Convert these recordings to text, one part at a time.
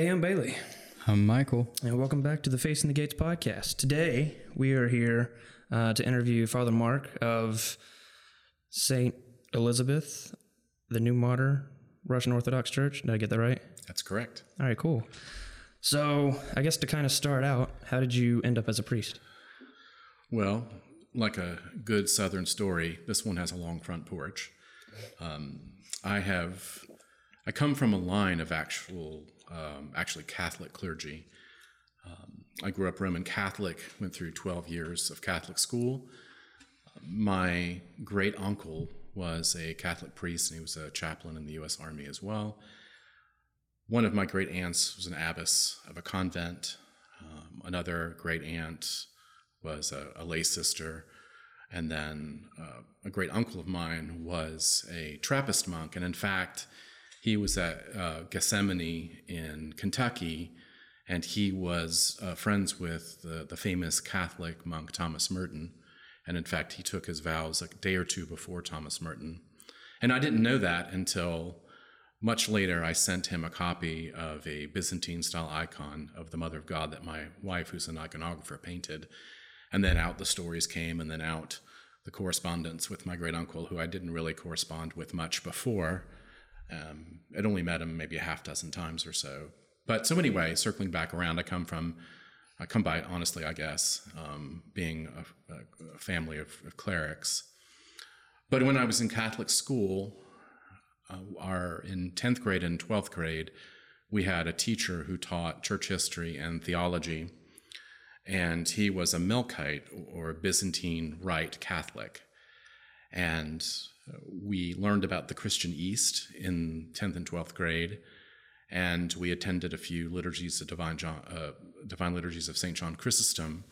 Hey, I'm Bailey, I'm Michael. and welcome back to the Facing the Gates podcast. Today, we are here uh, to interview Father Mark of St. Elizabeth, the New Martyr Russian Orthodox Church. Did I get that right? That's correct. All right, cool. So, I guess to kind of start out, how did you end up as a priest? Well, like a good Southern story, this one has a long front porch. Um, I have, I come from a line of actual, um, actually Catholic clergy. Um, I grew up Roman Catholic, went through 12 years of Catholic school. My great uncle was a Catholic priest, and he was a chaplain in the U.S. Army as well. One of my great aunts was an abbess of a convent. Um, another great aunt was a, a lay sister. And then uh, a great uncle of mine was a Trappist monk. And in fact, he was at uh, Gethsemani in Kentucky, and he was uh, friends with the, the famous Catholic monk Thomas Merton. And in fact, he took his vows a day or two before Thomas Merton. And I didn't know that until much later. I sent him a copy of a Byzantine style icon of the Mother of God that my wife, who's an iconographer, painted. And then out the stories came, and then out the correspondence with my great uncle, who I didn't really correspond with much before. Um, I'd only met him maybe a half dozen times or so. But so anyway, circling back around, I come from, I come by honestly, I guess, um, being a, a family of, of clerics. But when I was in Catholic school, uh, our in tenth grade and twelfth grade, we had a teacher who taught church history and theology, and he was a Melkite or Byzantine Rite Catholic, and we learned about the Christian East in tenth and twelfth grade, and we attended a few liturgies of divine John, uh, divine liturgies of Saint John Chrysostom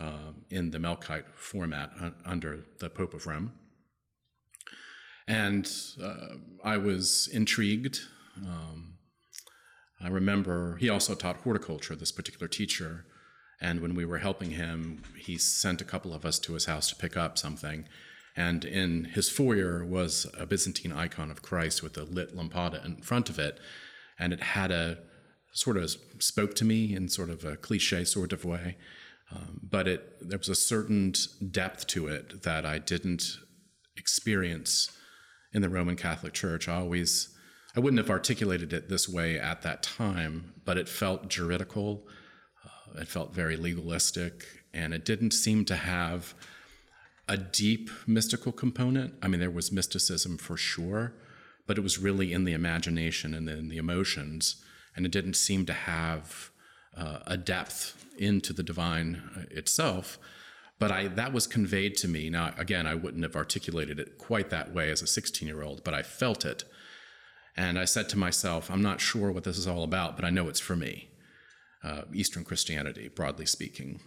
uh, in the Melkite format uh, under the Pope of Rome. And uh, I was intrigued. Um, I remember he also taught horticulture, this particular teacher. And when we were helping him, he sent a couple of us to his house to pick up something. And in his foyer was a Byzantine icon of Christ with a lit lampada in front of it. And it had a sort of spoke to me in sort of a cliche sort of way. Um, but it there was a certain depth to it that I didn't experience in the Roman Catholic Church. I always, I wouldn't have articulated it this way at that time, but it felt juridical. Uh, it felt very legalistic, and it didn't seem to have a deep mystical component. I mean, there was mysticism for sure, but it was really in the imagination and in the emotions, and it didn't seem to have uh, a depth into the divine uh, itself but I that was conveyed to me. Now, again, I wouldn't have articulated it quite that way as a 16 year old, but I felt it. And I said to myself, I'm not sure what this is all about, but I know it's for me. Uh, Eastern Christianity, broadly speaking.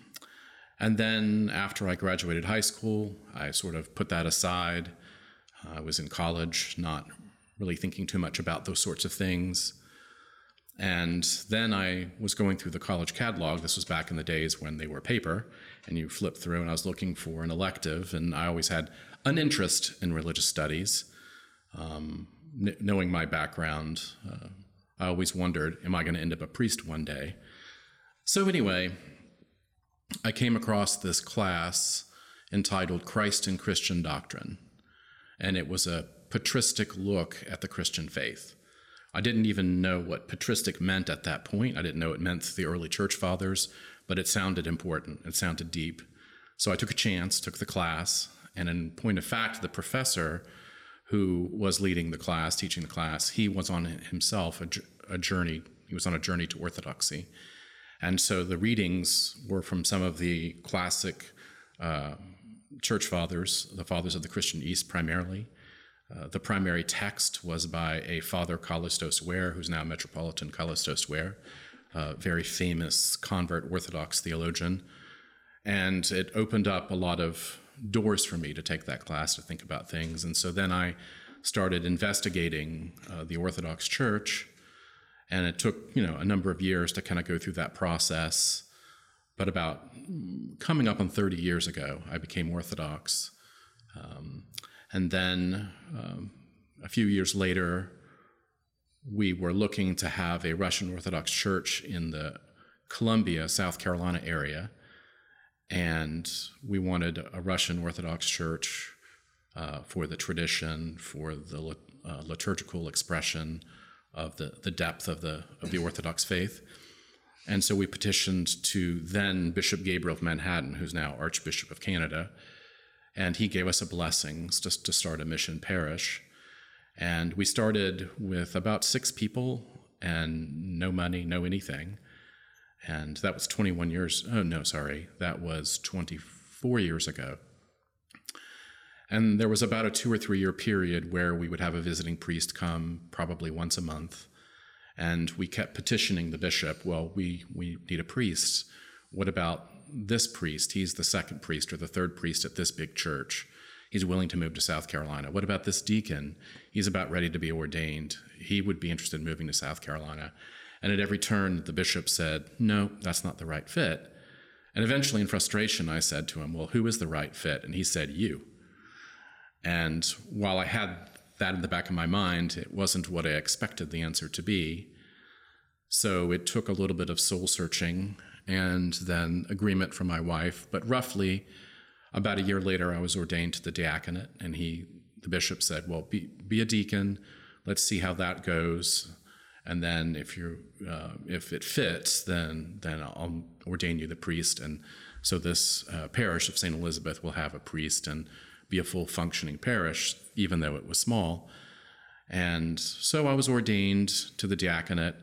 And then after I graduated high school, I sort of put that aside. I was in college, not really thinking too much about those sorts of things. And then I was going through the college catalog. This was back in the days when they were paper, and you flip through, and I was looking for an elective, and I always had an interest in religious studies. Um, kn- knowing my background, uh, I always wondered, am I going to end up a priest one day? So, anyway, I came across this class entitled Christ and Christian Doctrine, and it was a patristic look at the Christian faith. I didn't even know what patristic meant at that point. I didn't know it meant the early church fathers, but it sounded important. It sounded deep. So I took a chance, took the class, and in point of fact, the professor who was leading the class, teaching the class, he was on himself a, a journey. He was on a journey to orthodoxy. And so the readings were from some of the classic uh, church fathers, the fathers of the Christian East primarily. Uh, the primary text was by a Father Kallistos Ware, who's now Metropolitan Kallistos Ware, a very famous convert Orthodox theologian. And it opened up a lot of doors for me to take that class to think about things. And so then I started investigating uh, the Orthodox Church. And it took, you know, a number of years to kind of go through that process. But about coming up on 30 years ago, I became Orthodox. Um, and then um, a few years later, we were looking to have a Russian Orthodox church in the Columbia, South Carolina area. And we wanted a Russian Orthodox church uh, for the tradition, for the uh, liturgical expression of the, the depth of the, of the Orthodox faith. And so we petitioned to then Bishop Gabriel of Manhattan, who's now Archbishop of Canada, and he gave us a blessing just to start a mission parish. And we started with about six people and no money, no anything. And that was 21 years. Oh, no, sorry. That was 24 years ago. And there was about a two or three year period where we would have a visiting priest come probably once a month. And we kept petitioning the bishop, well, we, we need a priest. What about this priest? He's the second priest or the third priest at this big church. He's willing to move to South Carolina. What about this deacon? He's about ready to be ordained. He would be interested in moving to South Carolina. And at every turn, the bishop said, No, that's not the right fit. And eventually, in frustration, I said to him, Well, who is the right fit? And he said, You. And while I had that in the back of my mind, it wasn't what I expected the answer to be. So it took a little bit of soul searching and then agreement from my wife. But roughly about a year later, I was ordained to the diaconate, and he, the bishop, said, "Well, be be a deacon. Let's see how that goes, and then if you uh, if it fits, then then I'll ordain you the priest." And so this uh, parish of St. Elizabeth will have a priest and be a full functioning parish, even though it was small. And so I was ordained to the diaconate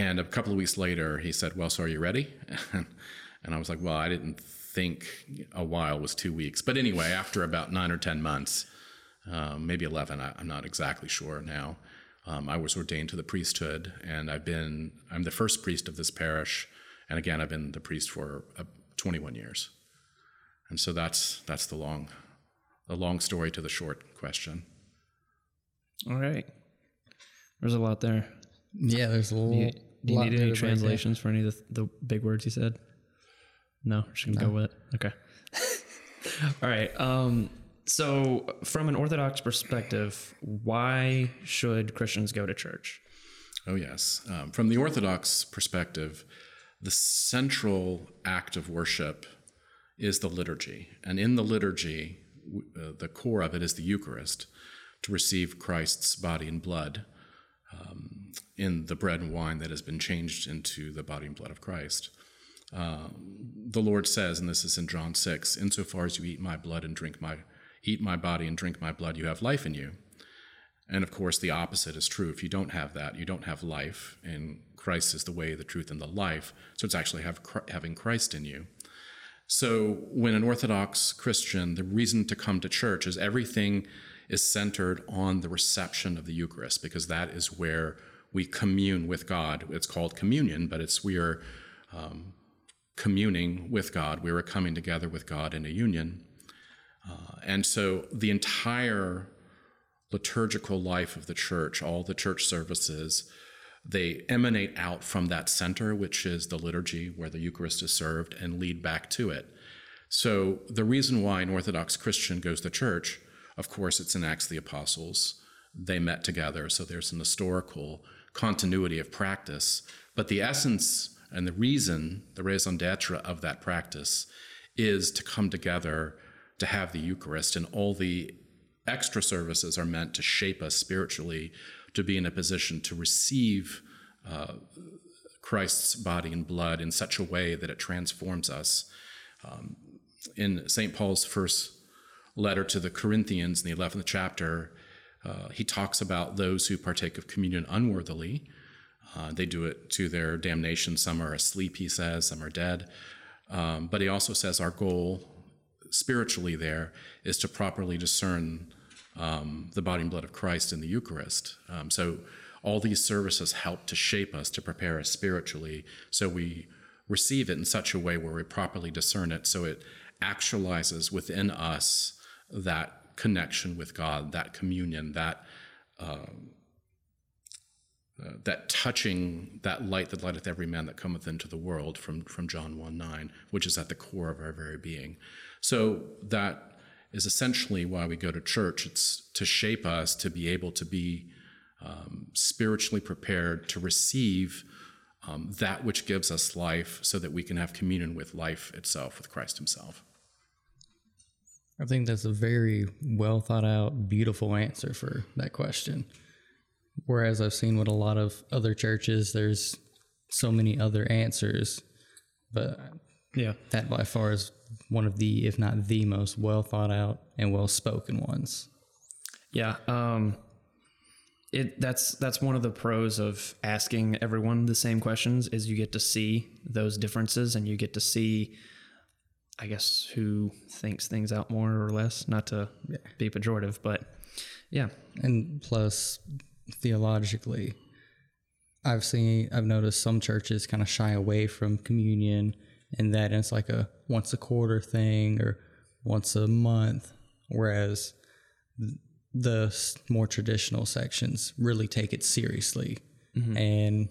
and a couple of weeks later, he said, Well, so are you ready? and I was like, Well, I didn't think a while was two weeks. But anyway, after about nine or 10 months, um, maybe 11, I, am not exactly sure now, um, I was ordained to the priesthood. And I've been, I'm the first priest of this parish. And again, I've been the priest for uh, 21 years. And so that's, that's the long, the long story to the short question. All right. There's a lot there. Yeah, there's a little. Do you need any translations for any of the, the, big words you said? No, we're just gonna no. go with it. Okay. All right. Um, so, from an Orthodox perspective, why should Christians go to church? Oh yes. Um, from the Orthodox perspective, the central act of worship is the liturgy, and in the liturgy, uh, the core of it is the Eucharist, to receive Christ's body and blood. Um, in the bread and wine that has been changed into the body and blood of Christ. Um, the Lord says, and this is in John 6, insofar as you eat my blood and drink my eat my body and drink my blood, you have life in you. And of course, the opposite is true. If you don't have that, you don't have life. And Christ is the way, the truth, and the life. So it's actually have, having Christ in you. So when an Orthodox Christian, the reason to come to church is everything is centered on the reception of the Eucharist, because that is where we commune with God. It's called communion, but it's we are um, communing with God. We are coming together with God in a union. Uh, and so the entire liturgical life of the church, all the church services, they emanate out from that center, which is the liturgy where the Eucharist is served, and lead back to it. So the reason why an Orthodox Christian goes to church, of course, it's in Acts of the Apostles. They met together, so there's an historical continuity of practice. But the essence and the reason, the raison d'etre of that practice is to come together to have the Eucharist, and all the extra services are meant to shape us spiritually to be in a position to receive uh, Christ's body and blood in such a way that it transforms us. Um, in St. Paul's first letter to the Corinthians in the 11th chapter, uh, he talks about those who partake of communion unworthily. Uh, they do it to their damnation. Some are asleep, he says, some are dead. Um, but he also says our goal spiritually there is to properly discern um, the body and blood of Christ in the Eucharist. Um, so all these services help to shape us, to prepare us spiritually, so we receive it in such a way where we properly discern it, so it actualizes within us that connection with God, that communion, that uh, uh, that touching that light that lighteth every man that cometh into the world from from John 1 9, which is at the core of our very being. So that is essentially why we go to church. It's to shape us to be able to be um, spiritually prepared to receive um, that which gives us life so that we can have communion with life itself, with Christ Himself. I think that's a very well thought out, beautiful answer for that question. Whereas I've seen with a lot of other churches, there's so many other answers, but Yeah. that by far is one of the, if not the most well thought out and well spoken ones. Yeah. Um, it that's that's one of the pros of asking everyone the same questions is you get to see those differences and you get to see I guess who thinks things out more or less, not to be pejorative, but yeah. And plus, theologically, I've seen, I've noticed some churches kind of shy away from communion and that it's like a once a quarter thing or once a month, whereas the more traditional sections really take it seriously mm-hmm. and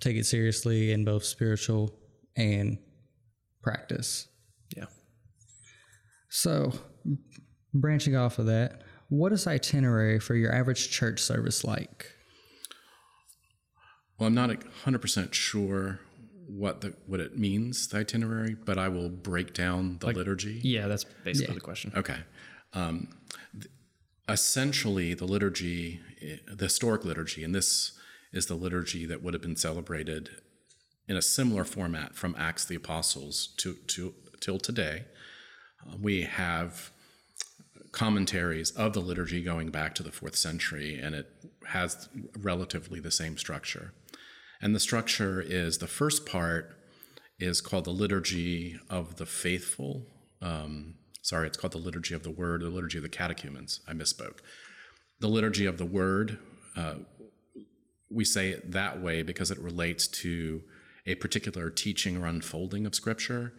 take it seriously in both spiritual and practice. Yeah. So, branching off of that, what is itinerary for your average church service like? Well, I'm not 100% sure what the what it means, the itinerary, but I will break down the liturgy. Yeah, that's basically the question. Okay. Um, th- essentially, the liturgy, eh, the historic liturgy, and this is the liturgy that would have been celebrated in a similar format from Acts of the Apostles to, to till today. Uh, we have commentaries of the liturgy going back to the fourth century, and it has relatively the same structure. And the structure is the first part is called the liturgy of the faithful. Um, sorry, it's called the liturgy of the word, the liturgy of the catechumens. I misspoke. The liturgy of the word, uh, we say it that way because it relates to a particular teaching or unfolding of Scripture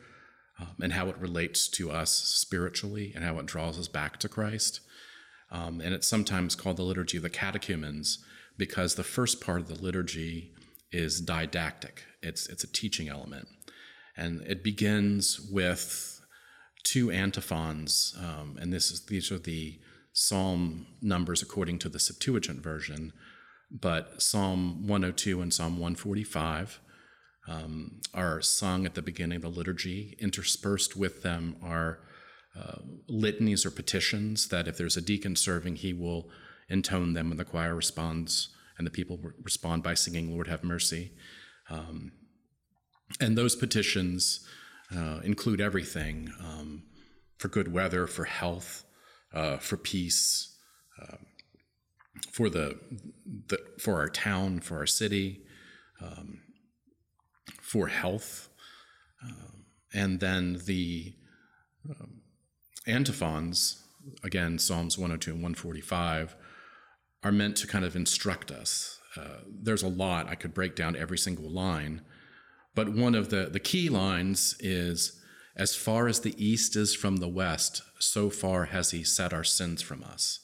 um, and how it relates to us spiritually and how it draws us back to Christ. Um, and it's sometimes called the liturgy of the catechumens because the first part of the liturgy is didactic. It's it's a teaching element, and it begins with two antiphons, um, and this is these are the psalm numbers according to the Septuagint version, but Psalm 102 and Psalm 145 um, are sung at the beginning of the liturgy. Interspersed with them are uh, litanies or petitions that if there's a deacon serving, he will intone them and the choir responds, and the people re- respond by singing, Lord have mercy. Um, and those petitions uh, include everything um, for good weather, for health, uh, for peace, uh, for the, the for our town, for our city, um, for health, um, and then the um, antiphons, again, Psalms 102 and 145, are meant to kind of instruct us. Uh, there's a lot, I could break down every single line, but one of the, the key lines is As far as the east is from the west, so far has he set our sins from us.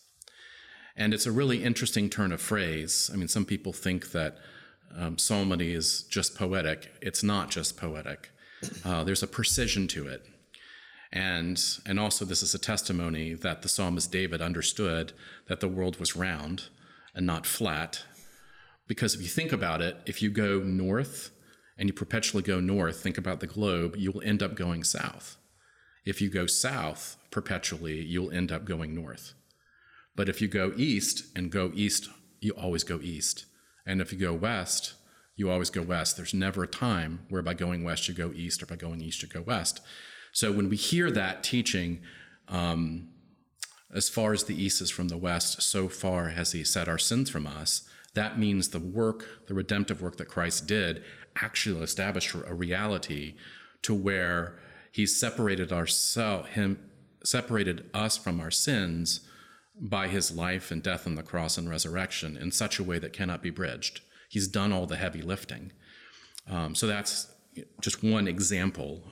And it's a really interesting turn of phrase. I mean, some people think that um, psalmody is just poetic. It's not just poetic. Uh, there's a precision to it. And, and also, this is a testimony that the psalmist David understood that the world was round and not flat. Because if you think about it, if you go north and you perpetually go north, think about the globe, you'll end up going south. If you go south perpetually, you'll end up going north. But if you go east and go east, you always go east. And if you go west, you always go west. There's never a time where by going west you go east or by going east you go west. So when we hear that teaching, um, as far as the east is from the west, so far has he set our sins from us. That means the work, the redemptive work that Christ did, actually established a reality to where he separated ourselves, him separated us from our sins by his life and death on the cross and resurrection in such a way that cannot be bridged. He's done all the heavy lifting. Um, so that's just one example,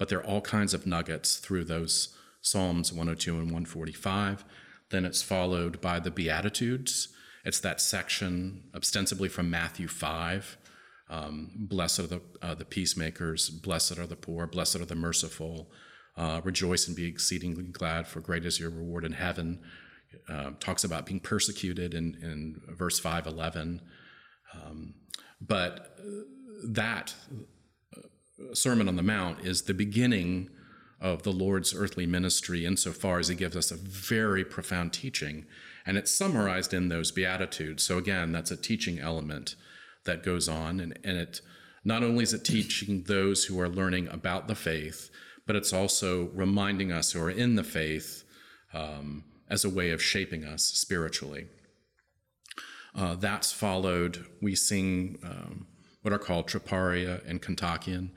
but there are all kinds of nuggets through those Psalms 102 and 145. Then it's followed by the Beatitudes. It's that section ostensibly from Matthew 5. Um, blessed are the, uh, the peacemakers, blessed are the poor, blessed are the merciful. Uh, rejoice and be exceedingly glad, for great is your reward in heaven. uh, talks about being persecuted in, in verse 5 11. Um, but that Sermon on the Mount is the beginning of the Lord's earthly ministry insofar as he gives us a very profound teaching. And it's summarized in those Beatitudes. So, again, that's a teaching element that goes on. And, and it not only is it teaching those who are learning about the faith, but it's also reminding us who are in the faith um, as a way of shaping us spiritually. Uh, that's followed, we sing um, what are called Troparia and Kontakion,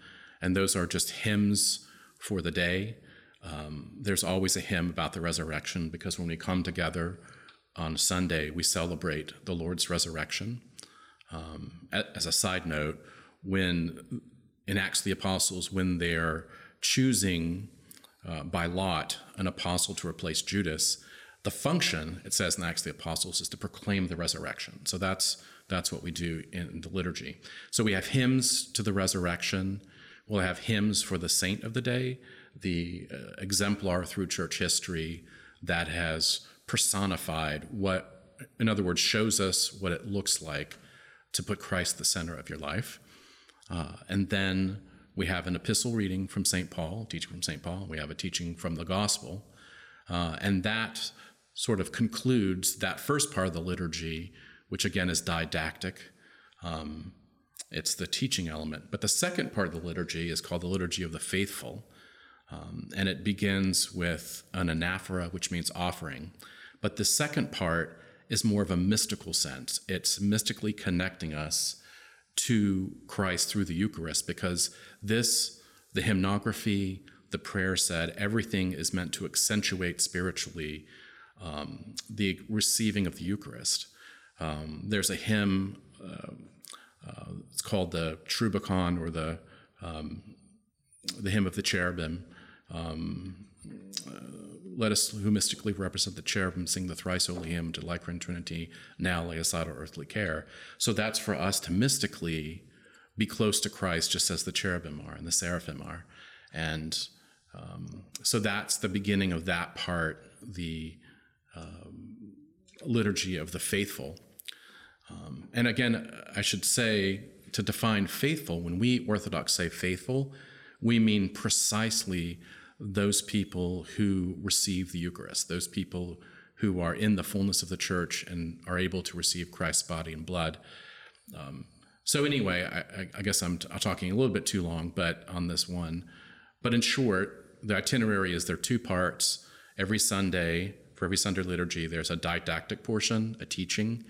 and those are just hymns for the day. Um, there's always a hymn about the resurrection because when we come together on Sunday, we celebrate the Lord's resurrection. Um, as a side note, when in Acts of the Apostles, when they're choosing uh, by lot an apostle to replace Judas, the function it says in Acts of the Apostles is to proclaim the resurrection. So that's that's what we do in the liturgy. So we have hymns to the resurrection. We'll have hymns for the saint of the day, the uh, exemplar through church history that has personified what, in other words, shows us what it looks like to put Christ the center of your life. Uh, and then we have an epistle reading from St. Paul, teaching from St. Paul. We have a teaching from the gospel. Uh, and that sort of concludes that first part of the liturgy, which again is didactic. Um, it's the teaching element. But the second part of the liturgy is called the Liturgy of the Faithful. Um, and it begins with an anaphora, which means offering. But the second part is more of a mystical sense. It's mystically connecting us to Christ through the Eucharist because this, the hymnography, the prayer said, everything is meant to accentuate spiritually um, the receiving of the Eucharist. Um, there's a hymn, uh, uh, it's called the Cherubikon or the, um, the Hymn of the Cherubim. Um, uh, let us who mystically represent the cherubim sing the thrice holy hymn to life-creating Trinity, now lay aside our earthly care. So that's for us to mystically be close to Christ, just as the cherubim are and the seraphim are. And um, so that's the beginning of that part, the um, liturgy of the faithful. Um, and again, I should say to define faithful, when we Orthodox say faithful, we mean precisely those people who receive the Eucharist, those people who are in the fullness of the church and are able to receive Christ's body and blood. Um, so, anyway, I, I guess I'm, t- I'm talking a little bit too long, but on this one. But in short, the itinerary is there are two parts. Every Sunday, for every Sunday liturgy, there's a didactic portion, a teaching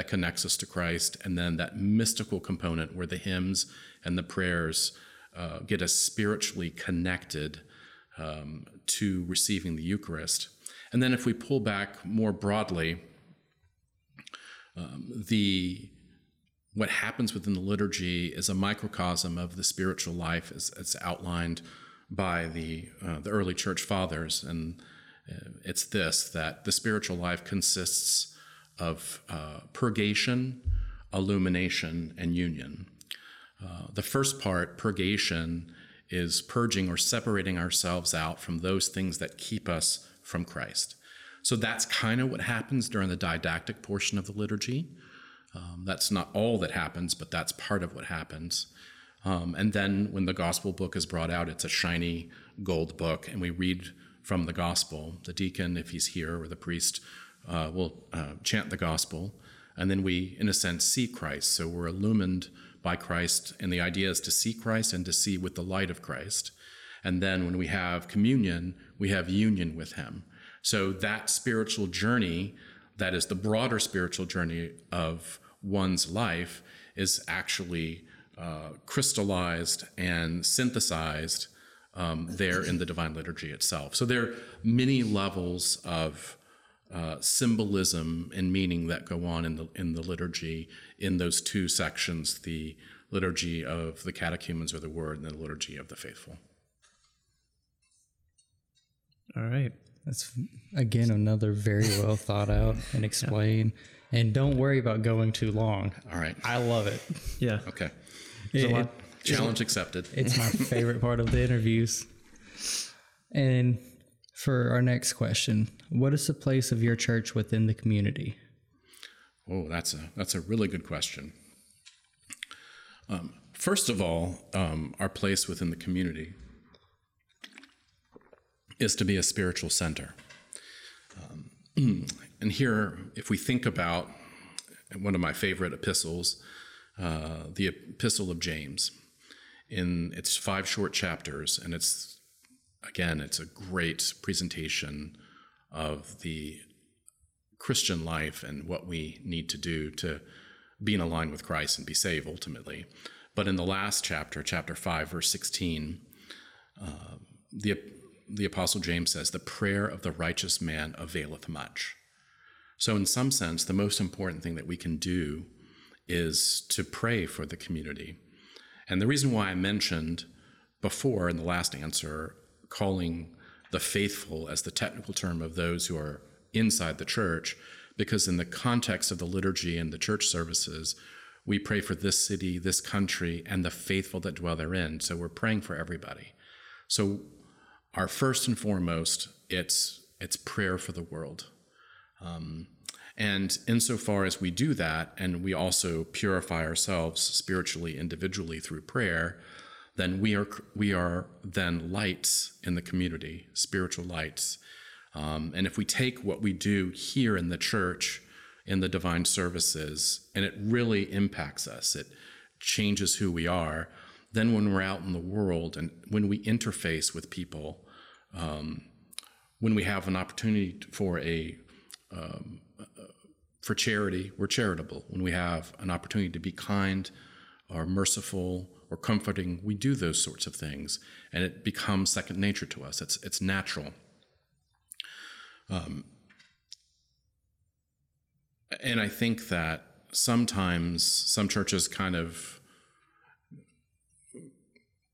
that connects us to Christ, and then that mystical component where the hymns and the prayers uh, get us spiritually connected um, to receiving the Eucharist. And then if we pull back more broadly, um, the what happens within the liturgy is a microcosm of the spiritual life as it's outlined by the uh, the early church fathers and uh, it's this that the spiritual life consists of uh, purgation, illumination, and union. Uh, the first part, purgation, is purging or separating ourselves out from those things that keep us from Christ. So that's kind of what happens during the didactic portion of the liturgy. Um, that's not all that happens, but that's part of what happens. Um, and then when the gospel book is brought out, it's a shiny gold book, and we read from the gospel. The deacon, if he's here, or the priest uh, will uh, chant the gospel. And then we, in a sense, see Christ. So we're illumined by Christ. And the idea is to see Christ and to see with the light of Christ. And then when we have communion, we have union with him. So that spiritual journey, that is the broader spiritual journey of one's life, is actually uh, crystallized and synthesized um, there in the Divine Liturgy itself. So there are many levels of uh, symbolism and meaning that go on in the in the liturgy in those two sections: the liturgy of the catechumens or the Word, and the liturgy of the faithful. All right. That's again another very well thought out and explained. And don't worry about going too long. All right. I love it. Yeah. Okay. It- it- Challenge accepted. it's my favorite part of the interviews. And For our next question, what is the place of your church within the community? Oh, that's a that's a really good question. Um, first of all, um, our place within the community is to be a spiritual center. Um, and here, if we think about one of my favorite epistles, uh, the Epistle of James, in its five short chapters, and it's again, it's a great presentation of the Christian life and what we need to do to be in line with Christ and be saved ultimately. But in the last chapter, chapter 5, verse 16, uh, the, the Apostle James says, The prayer of the righteous man availeth much. So, in some sense, the most important thing that we can do is to pray for the community. And the reason why I mentioned before in the last answer, calling the faithful as the technical term of those who are inside the church, because in the context of the liturgy and the church services, we pray for this city, this country, and the faithful that dwell therein. So we're praying for everybody. So our first and foremost, it's it's prayer for the world. Um, and insofar as we do that, and we also purify ourselves spiritually, individually through prayer, then we are we are then lights in the community, spiritual lights. Um, and if we take what we do here in the church, in the divine services, and it really impacts us, it changes who we are. Then when we're out in the world and when we interface with people, um, when we have an opportunity for a um, for charity, we're charitable. When we have an opportunity to be kind or merciful or comforting, we do those sorts of things, and it becomes second nature to us. It's it's natural. Um, and I think that sometimes some churches kind of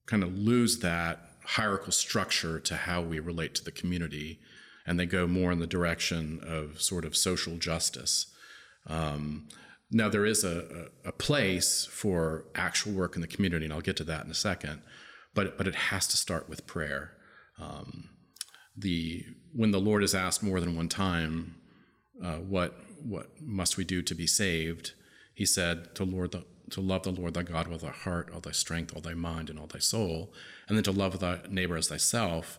kind of lose that hierarchical structure to how we relate to the community, and they go more in the direction of sort of social justice. Um, now, there is a, a, place for actual work in the community, and I'll get to that in a second, but, but it has to start with prayer. Um, the, when the Lord is asked more than one time, uh, what, what must we do to be saved? He said, to, Lord the, to love the Lord thy God with thy heart, all thy strength, all thy mind, and all thy soul, and then to love thy neighbor as thyself.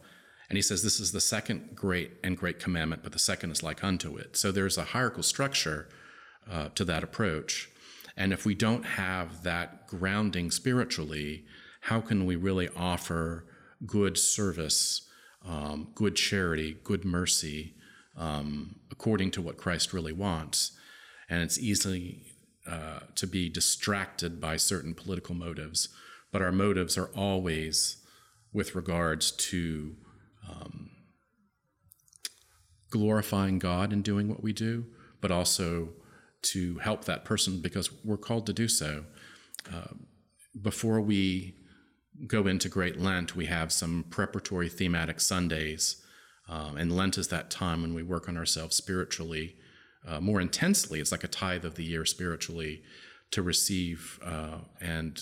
And he says, This is the second great and great commandment, but the second is like unto it. So there's a hierarchical structure uh, to that approach. And if we don't have that grounding spiritually, how can we really offer good service, um, good charity, good mercy, um, according to what Christ really wants? And it's easy uh, to be distracted by certain political motives, but our motives are always with regards to um, glorifying God in doing what we do, but also to help that person because we're called to do so. Uh, before we go into Great Lent, we have some preparatory thematic Sundays. Um, and Lent is that time when we work on ourselves spiritually uh, more intensely. It's like a tithe of the year spiritually to receive uh, and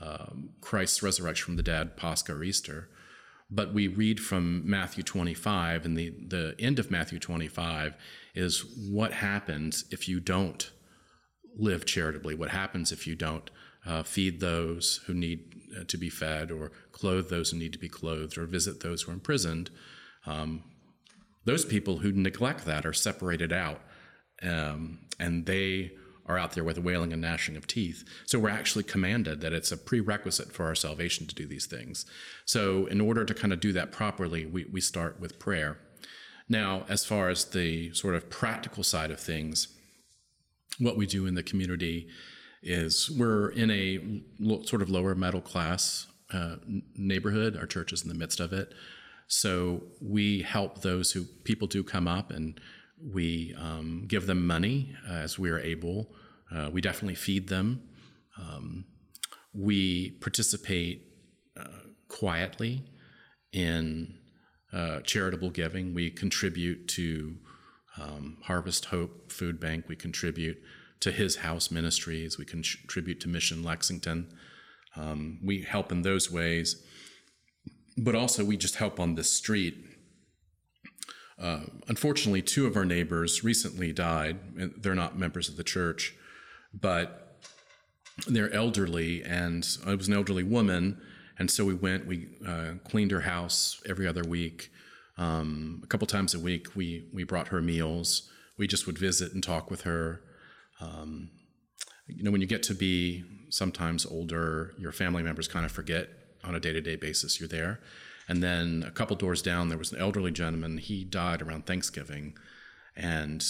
um, Christ's resurrection from the dead, Pascha or Easter. But we read from Matthew 25, and the, the end of Matthew 25 is what happens if you don't live charitably? What happens if you don't uh, feed those who need uh, to be fed, or clothe those who need to be clothed, or visit those who are imprisoned? Um, those people who neglect that are separated out, um, and they are out there with wailing and gnashing of teeth. So we're actually commanded that it's a prerequisite for our salvation to do these things. So in order to kind of do that properly, we, we start with prayer. Now, as far as the sort of practical side of things, what we do in the community is we're in a sort of lower middle class uh, neighborhood. Our church is in the midst of it. So we help those who people do come up and we um, give them money as we are able. Uh, we definitely feed them. Um, we participate uh, quietly in uh, charitable giving. We contribute to um, Harvest Hope Food Bank. We contribute to His House Ministries. We contribute to Mission Lexington. Um, we help in those ways, but also we just help on the street. uh, unfortunately, two of our neighbors recently died. And they're not members of the church, but they're elderly, and I was an elderly woman, and so we went. We uh, cleaned her house every other week. Um, a couple times a week, we we brought her meals. We just would visit and talk with her. Um, you know, when you get to be sometimes older, your family members kind of forget on a day to day basis you're there. And then a couple doors down, there was an elderly gentleman. He died around Thanksgiving, and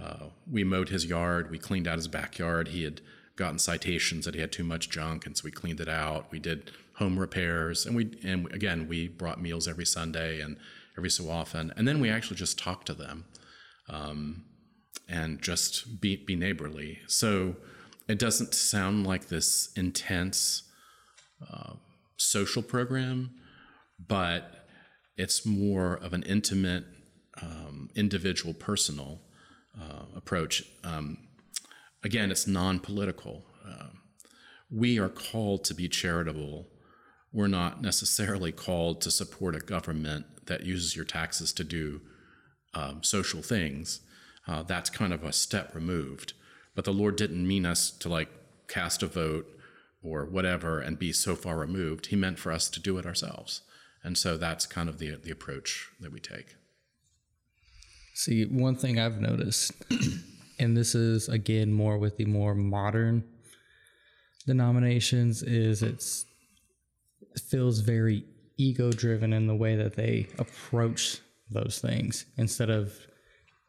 uh, we mowed his yard. We cleaned out his backyard. He had gotten citations that he had too much junk, and so we cleaned it out. We did home repairs, and we and again we brought meals every Sunday and every so often, and then we actually just talked to them, um, and just be be neighborly. So it doesn't sound like this intense uh, social program, but it's more of an intimate, um, individual, personal uh, approach. Um, again, it's non political. Uh, we are called to be charitable. We're not necessarily called to support a government that uses your taxes to do um, social things. Uh, that's kind of a step removed. But the Lord didn't mean us to like cast a vote or whatever and be so far removed. He meant for us to do it ourselves. And so that's kind of the, the approach that we take. See, one thing I've noticed, and this is again more with the more modern denominations, is it's it feels very ego driven in the way that they approach those things instead of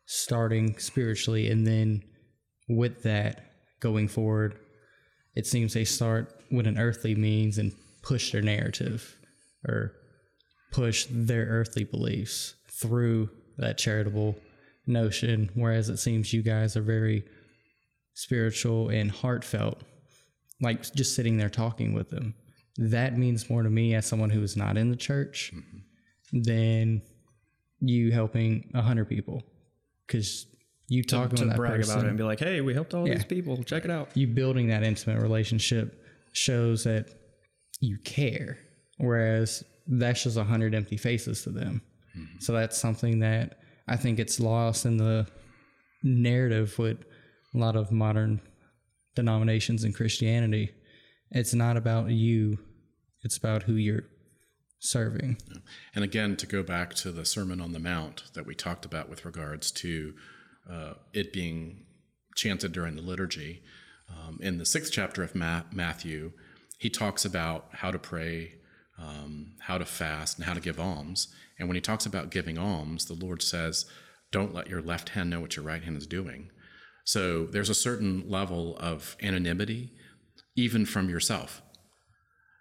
starting spiritually and then with that going forward it seems they start with an earthly means and push their narrative or push their earthly beliefs through that charitable notion, whereas it seems you guys are very spiritual and heartfelt, like just sitting there talking with them. That means more to me as someone who is not in the church mm-hmm. than you helping a hundred people because you talking to, to that brag person, about it and be like, "Hey, we helped all Yeah. these people. Check it out." you building that intimate relationship shows that you care, whereas that's just a hundred empty faces to them. So that's something that I think it's lost in the narrative with a lot of modern denominations in Christianity. It's not about you; it's about who you're serving. And again, to go back to the Sermon on the Mount that we talked about with regards to uh, it being chanted during the liturgy, um, in the sixth chapter of Ma- Matthew, he talks about how to pray, um, how to fast, and how to give alms. And when he talks about giving alms, the Lord says, Don't let your left hand know what your right hand is doing. So there's a certain level of anonymity, even from yourself.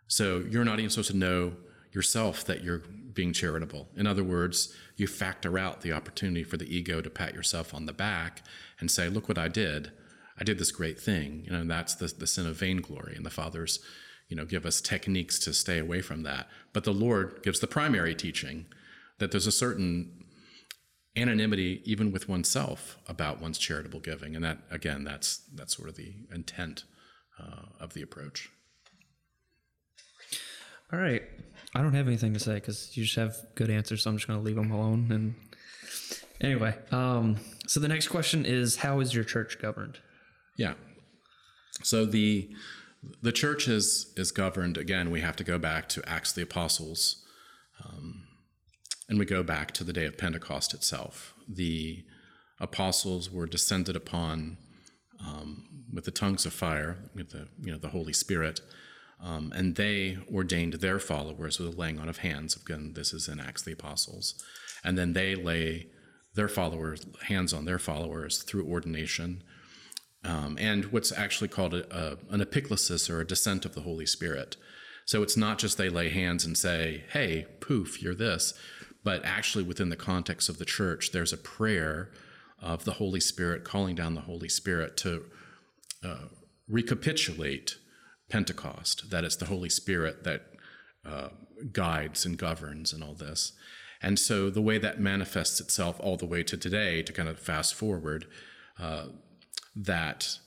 So you're not even supposed to know yourself that you're being charitable. In other words, you factor out the opportunity for the ego to pat yourself on the back and say, Look what I did. I did this great thing. You know, and that's the, the sin of vainglory. And the fathers, you know, give us techniques to stay away from that. But the Lord gives the primary teaching that there's a certain anonymity even with oneself about one's charitable giving. And that, again, that's, that's sort of the intent uh, of the approach. All right. I don't have anything to say because you just have good answers, so I'm just going to leave them alone. And anyway, um, so the next question is, how is your church governed? Yeah. So the the church is is governed again. We have to go back to Acts of the Apostles, um, and we go back to the day of Pentecost itself. The apostles were descended upon um, with the tongues of fire, with the you know the Holy Spirit, um, and they ordained their followers with the laying on of hands. Again, this is in Acts of the Apostles, and then they lay their followers hands on their followers through ordination um, and what's actually called a, a, an epiclesis or a descent of the Holy Spirit. So it's not just they lay hands and say, hey, poof, you're this, but actually within the context of the church, there's a prayer of the Holy Spirit calling down the Holy Spirit to uh, recapitulate Pentecost, that it's the Holy Spirit that uh, guides and governs and all this. And so the way that manifests itself all the way to today, to kind of fast forward, uh, that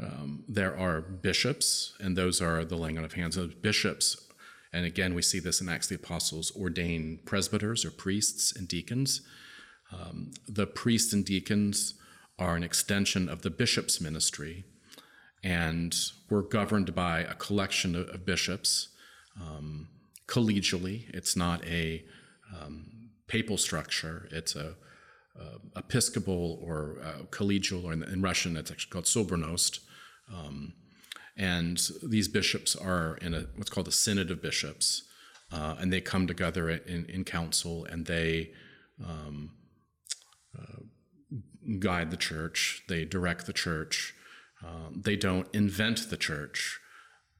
um, there are bishops, and those are the laying on of hands of bishops. And again, we see this in Acts of the Apostles ordain presbyters or priests and deacons. Um, the priests and deacons are an extension of the bishop's ministry, and we're governed by a collection of, of bishops um, collegially. It's not a um, papal structure, it's a uh, episcopal or uh, collegial, or in, in, Russian, it's actually called sobornost. Um, and these bishops are in a what's called a synod of bishops, uh, and they come together in, in council and they um, uh, guide the church, they direct the church. Um, they don't invent the church,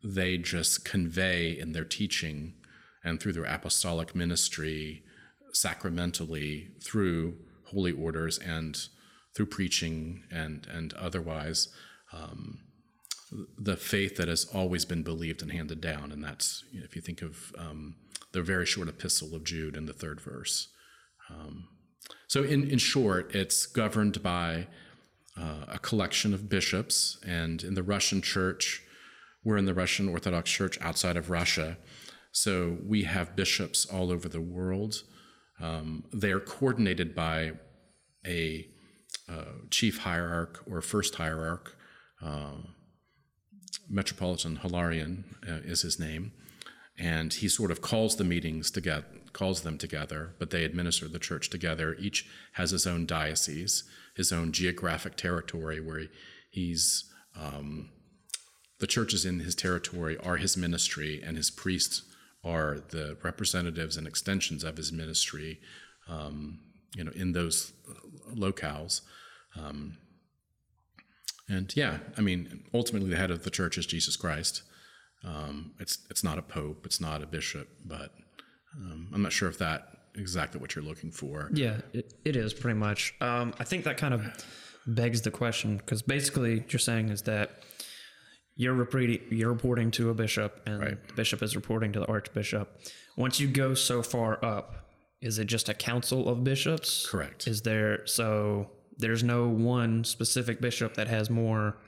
they just convey in their teaching and through their apostolic ministry sacramentally through holy orders and through preaching and and otherwise um, the faith that has always been believed and handed down. And that's, you know, if you think of um, the very short epistle of Jude in the third verse. Um, so, in, in short, it's governed by uh, a collection of bishops. And in the Russian church, we're in the Russian Orthodox Church outside of Russia. So, we have bishops all over the world. Um, they are coordinated by a uh, chief hierarch or first hierarch. Uh, Metropolitan Hilarion uh, is his name, and he sort of calls the meetings to get calls them together, but they administer the church together. Each has his own diocese, his own geographic territory where he, he's um, the churches in his territory are his ministry, and his priests are the representatives and extensions of his ministry. Um, you know, in those locales. Um, and yeah, I mean, ultimately, the head of the church is Jesus Christ. Um, it's it's not a pope, it's not a bishop, but um, I'm not sure if that exactly what you're looking for. Yeah, it, it is pretty much. Um, I think that kind of begs the question because basically, what you're saying is that you're reporting you're reporting to a bishop, and right. the bishop is reporting to the archbishop. Once you go so far up, is it just a council of bishops? Correct. Is there so there's no one specific bishop that has more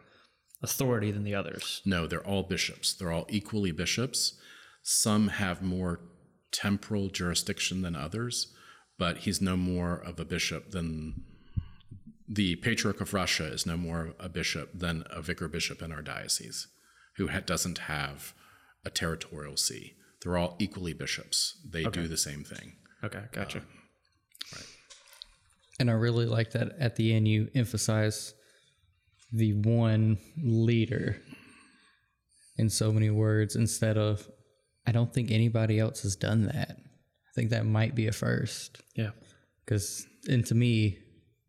authority than the others. No, they're all bishops. They're all equally bishops. Some have more temporal jurisdiction than others, but he's no more of a bishop than the Patriarch of Russia is no more a bishop than a vicar bishop in our diocese who ha- doesn't have a territorial see. They're all equally bishops. They okay. do the same thing. Okay, gotcha. Um, and I really like that at the end you emphasize the one leader in so many words instead of I don't think anybody else has done that. I think that might be a first. Yeah. Cuz and to me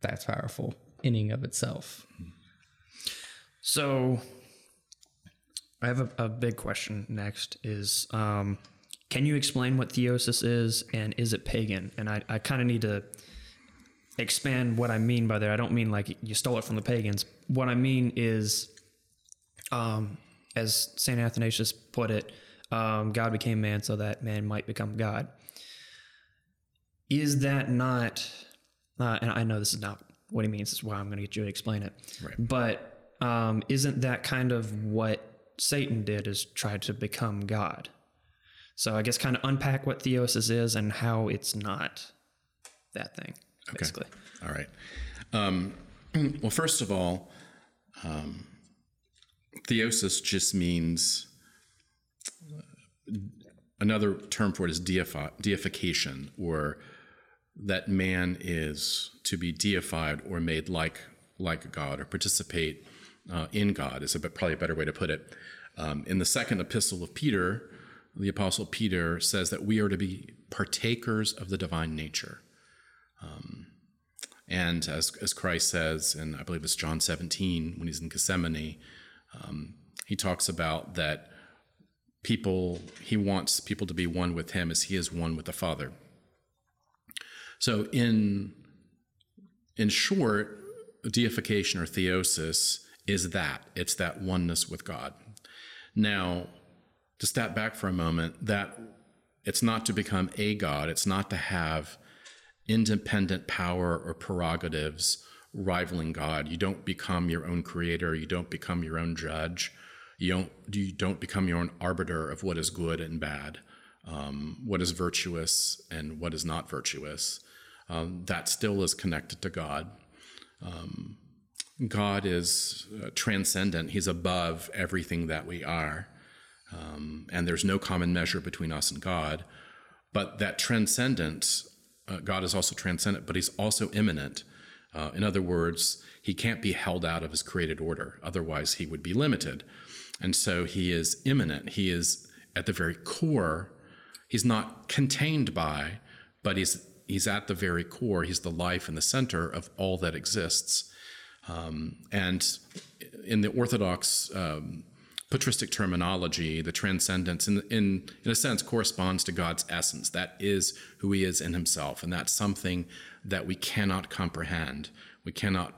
that's powerful in and of itself. So I have a, a big question next is um, can you explain what theosis is and is it pagan? And I, I kind of need to expand what I mean by that. I don't mean like you stole it from the pagans. What I mean is, um, as Saint Athanasius put it, um, God became man so that man might become God. Is that not? Uh, and I know this is not what he means. This is why I'm going to get you to explain it. Right. But um, isn't that kind of what Satan did? Is try to become God. So I guess kind of unpack what theosis is and how it's not that thing basically. Okay. All right. Um, well, first of all, um, theosis just means uh, another term for it is deifi- deification, or that man is to be deified or made like like God or participate uh, in God is a bit, probably a better way to put it. Um, in the second epistle of Peter, the apostle Peter says that we are to be partakers of the divine nature. Um, and as, as Christ says, and I believe it's John 17, when he's in Gethsemane, um, he talks about that people, he wants people to be one with him as he is one with the Father. So, in, in short, deification or theosis is that it's that oneness with God. Now, to step back for a moment, that it's not to become a God, it's not to have independent power or prerogatives rivaling God. You don't become your own creator. You don't become your own judge. You don't, you don't become your own arbiter of what is good and bad. um, what is virtuous and what is not virtuous. Um, that still is connected to God. Um, God is uh, transcendent, He's above everything that we are. Um, and there's no common measure between us and God. But that transcendence, uh, God is also transcendent, but He's also immanent. Uh, in other words, He can't be held out of His created order, otherwise, He would be limited. And so He is immanent. He is at the very core. He's not contained by, but He's He's at the very core. He's the life and the center of all that exists. Um, and in the Orthodox um, patristic terminology, the transcendence, in, in, in a sense, corresponds to God's essence. That is who He is in Himself. And that's something that we cannot comprehend. We cannot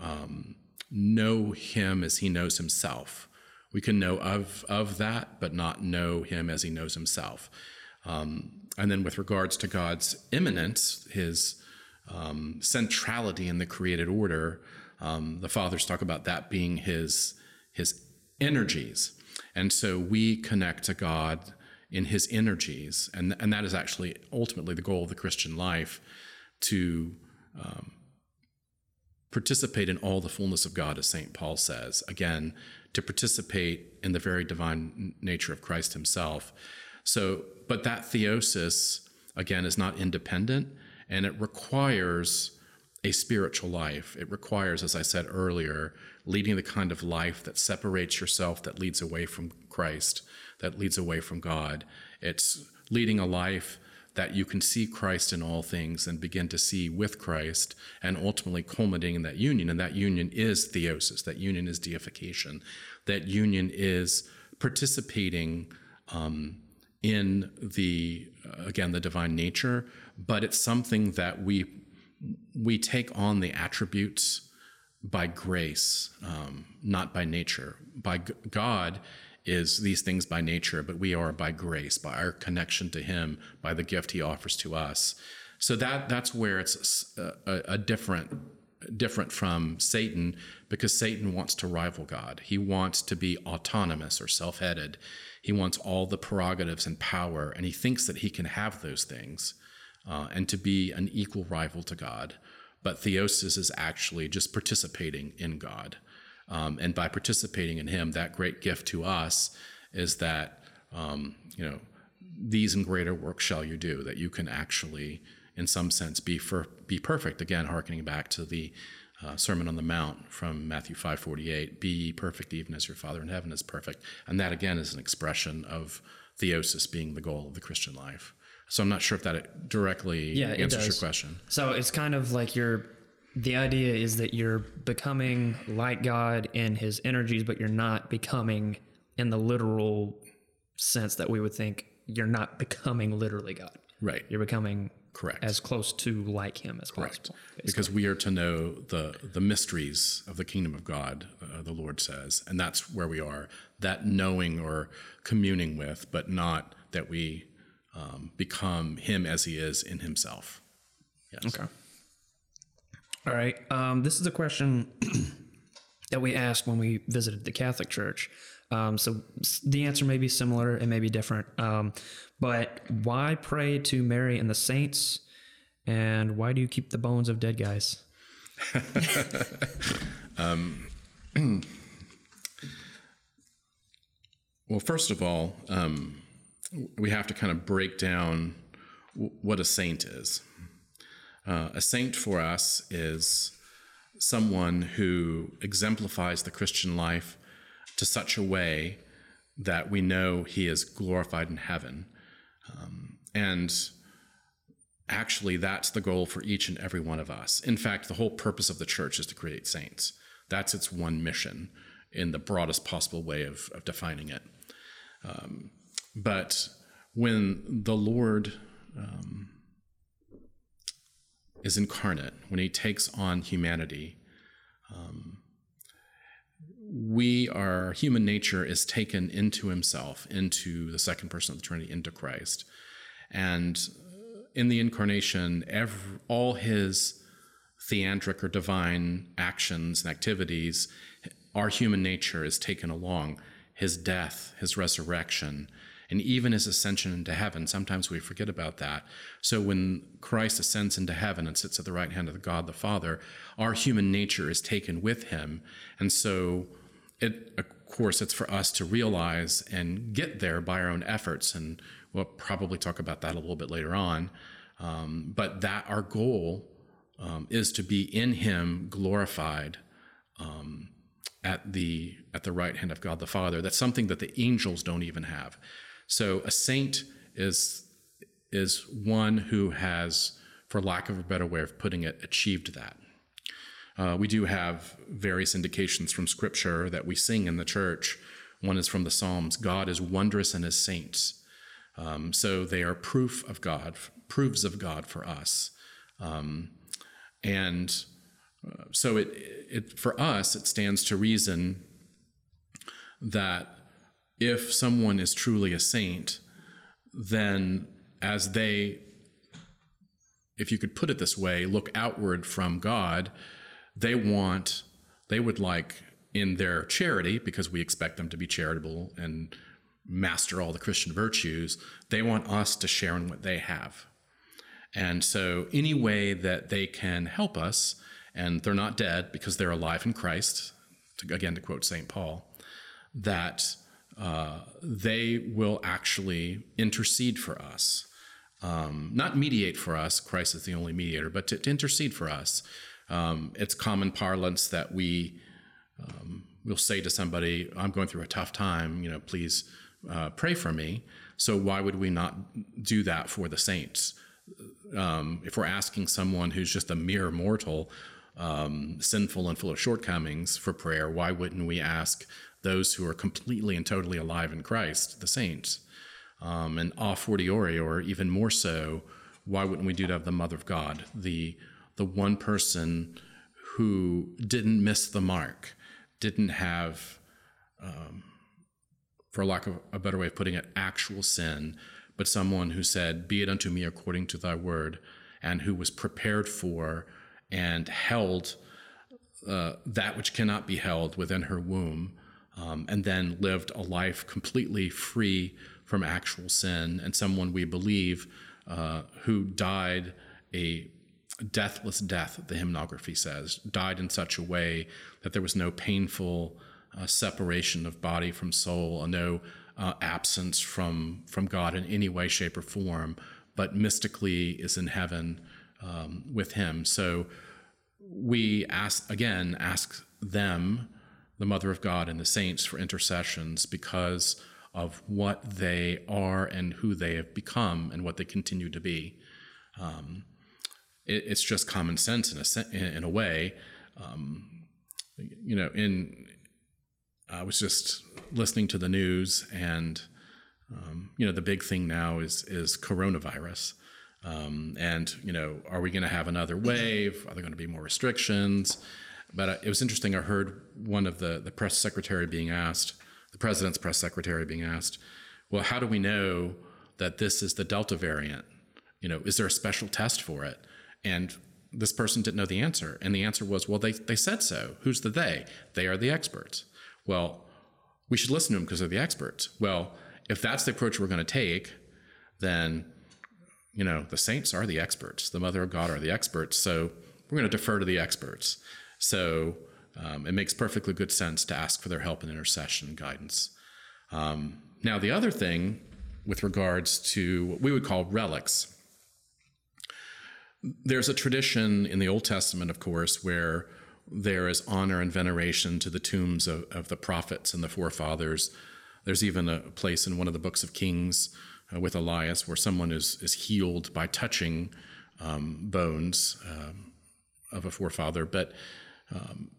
um, know Him as He knows Himself. We can know of, of that, but not know Him as He knows Himself. Um, and then, with regards to God's immanence, His um, centrality in the created order, um, the fathers talk about that being his his energies, and so we connect to God in His energies, and and that is actually ultimately the goal of the Christian life, to um, participate in all the fullness of God, as Saint Paul says. Again, to participate in the very divine nature of Christ Himself. So, but that theosis again is not independent, and it requires a spiritual life. It requires, as I said earlier, leading the kind of life that separates yourself, that leads away from Christ, that leads away from God. It's leading a life that you can see Christ in all things and begin to see with Christ, and ultimately culminating in that union. And that union is theosis, that union is deification, that union is participating um, in the, uh, again, the divine nature, but it's something that we we take on the attributes by grace, um, not by nature. By g- God is these things by nature, but we are by grace, by our connection to Him, by the gift He offers to us. So that that's where it's a, a, a different different from Satan because Satan wants to rival God. He wants to be autonomous or self-headed. He wants all the prerogatives and power, and he thinks that he can have those things uh, and to be an equal rival to God. But theosis is actually just participating in God. Um, and by participating in Him, that great gift to us is that, um, you know, these and greater works shall you do, that you can actually, in some sense, be, for, be perfect. Again, harkening back to the uh, Sermon on the Mount from Matthew 5:48, "Be ye perfect, even as your Father in heaven is perfect." And that again is an expression of theosis being the goal of the Christian life. So I'm not sure if that directly Yeah, answers your question. So it's kind of like you're. The idea is that you're becoming like God in His energies, but you're not becoming in the literal sense that we would think. You're not becoming literally God. Right. You're becoming Correct. as close to like Him as Correct. possible. Because we are to know the the mysteries of the kingdom of God, uh, the Lord says, and that's where we are. That knowing or communing with, but not that we um, become Him as He is in Himself. Yes. Okay. All right. Um, this is a question that we asked when we visited the Catholic Church. Um, so the answer may be similar, it may be different. Um, but why pray to Mary and the saints? And why do you keep the bones of dead guys? Well, first of all, um, we have to kind of break down w- what a saint is. Uh, a saint for us is someone who exemplifies the Christian life to such a way that we know he is glorified in heaven. And actually, that's the goal for each and every one of us. In fact, the whole purpose of the church is to create saints. That's its one mission in the broadest possible way of, of defining it. Um, but when the Lord um, is incarnate, when he takes on humanity, um, we, our human nature is taken into himself, into the second person of the Trinity, into Christ. And in the incarnation, every, all his theandric or divine actions and activities, our human nature is taken along. His death, his resurrection, and even his ascension into heaven. Sometimes we forget about that. So when Christ ascends into heaven and sits at the right hand of God the Father, our human nature is taken with him. And so, it, of course, it's for us to realize and get there by our own efforts. And we'll probably talk about that a little bit later on. Um, but that our goal um, is to be in him glorified. Um, at the at the right hand of God the Father. That's something that the angels don't even have. So a saint is is one who has, for lack of a better way of putting it, achieved that. Uh, we do have various indications from Scripture that we sing in the church. One is from the Psalms God is wondrous in his saints. Um, so they are proof of God, proofs of God for us. Um, and uh, so it, it, for us, it stands to reason that if someone is truly a saint, then as they, if you could put it this way, look outward from God, they want, they would like in their charity, because we expect them to be charitable and master all the Christian virtues, they want us to share in what they have. And so, any way that they can help us, and they're not dead because they're alive in Christ, to, again, to quote St. Paul, that uh, they will actually intercede for us. Um, not mediate for us, Christ is the only mediator, but to, to intercede for us. Um, it's common parlance that we um, will say to somebody, I'm going through a tough time, you know, please uh, pray for me. So why would we not do that for the saints? Um, if we're asking someone who's just a mere mortal, um, sinful and full of shortcomings for prayer, why wouldn't we ask those who are completely and totally alive in Christ, the saints. Um, and a fortiori, or even more so, why wouldn't we do that of the Mother of God, the the one person who didn't miss the mark, didn't have, um, for lack of a better way of putting it, actual sin, but someone who said, "Be it unto me according to Thy word," and who was prepared for and held uh, that which cannot be held within her womb um, and then lived a life completely free from actual sin, and someone we believe uh, who died a deathless death, the hymnography says, died in such a way that there was no painful uh, separation of body from soul, a no uh, absence from from God in any way, shape, or form, but mystically is in heaven um, with Him. So we ask again, ask them the Mother of God and the saints for intercessions because of what they are and who they have become and what they continue to be. Um, it, it's just common sense in a in a way. Um, you know, in I was just listening to the news, and um, you know, the big thing now is is coronavirus. Um, and you know, are we going to have another wave? Are there going to be more restrictions? But uh, it was interesting. I heard one of the, the press secretary being asked, the president's press secretary being asked, well, how do we know that this is the Delta variant? You know, is there a special test for it? And this person didn't know the answer. And the answer was, well, they, they said so. Who's the they? They are the experts. Well, we should listen to them because they're the experts. Well, if that's the approach we're going to take, then, you know, the saints are the experts. The Mother of God are the experts. So we're going to defer to the experts. So um, it makes perfectly good sense to ask for their help and intercession and guidance. Um, now, the other thing with regards to what we would call relics, there's a tradition in the Old Testament, of course, where there is honor and veneration to the tombs of, of the prophets and the forefathers. There's even a place in one of the books of Kings uh, with Elias where someone is, is healed by touching um, bones um, of a forefather. But um,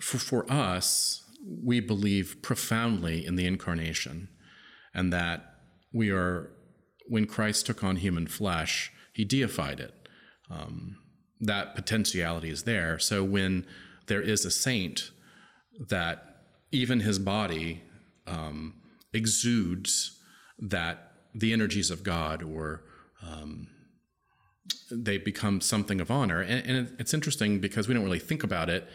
for, for us, we believe profoundly in the incarnation and that we are, when Christ took on human flesh, he deified it. Um, that potentiality is there. So when there is a saint that even his body um, exudes that the energies of God or um, they become something of honor. And, and, it's interesting because we don't really think about it,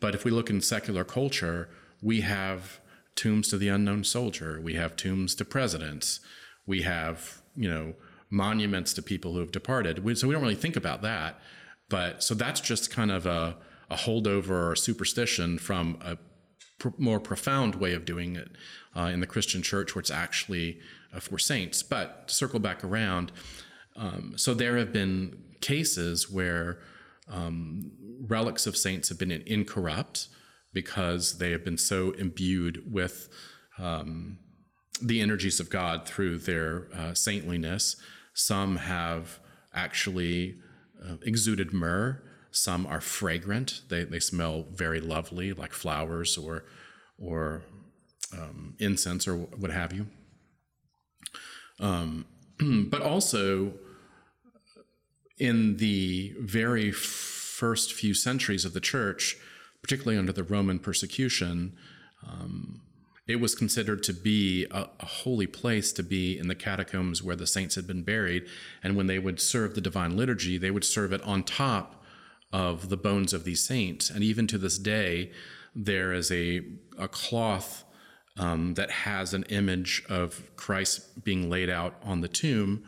but if we look in secular culture, we have tombs to the unknown soldier. We have tombs to presidents. We have, you know, monuments to people who have departed. We, so we don't really think about that. But so that's just kind of a, a holdover or superstition from a pr- more profound way of doing it uh, in the Christian church, where it's actually uh, for saints. But to circle back around, um, so there have been cases where um, relics of saints have been incorrupt because they have been so imbued with um, the energies of God through their uh, saintliness. Some have actually uh, exuded myrrh. Some are fragrant. They, they smell very lovely, like flowers or or um, incense or what have you. Um, but also, in the very first few centuries of the church, particularly under the Roman persecution, um, it was considered to be a, a, holy place to be in the catacombs where the saints had been buried. And when they would serve the divine liturgy, they would serve it on top of the bones of these saints. And even to this day, there is a, a cloth um, that has an image of Christ being laid out on the tomb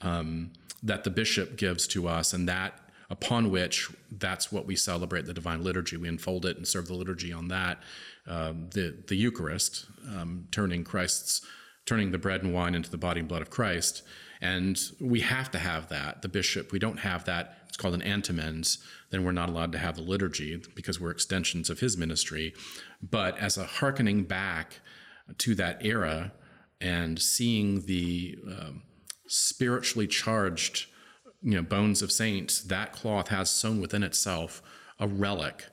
um, that the bishop gives to us. And that upon which that's what we celebrate the divine liturgy. We unfold it and serve the liturgy on that. Um, the the Eucharist, um, turning Christ's turning the bread and wine into the body and blood of Christ, and we have to have that. The bishop, we don't have that. It's called an antimins. Then we're not allowed to have the liturgy because we're extensions of his ministry. But as a hearkening back to that era and seeing the um, spiritually charged you know, bones of saints, that cloth has sewn within itself a relic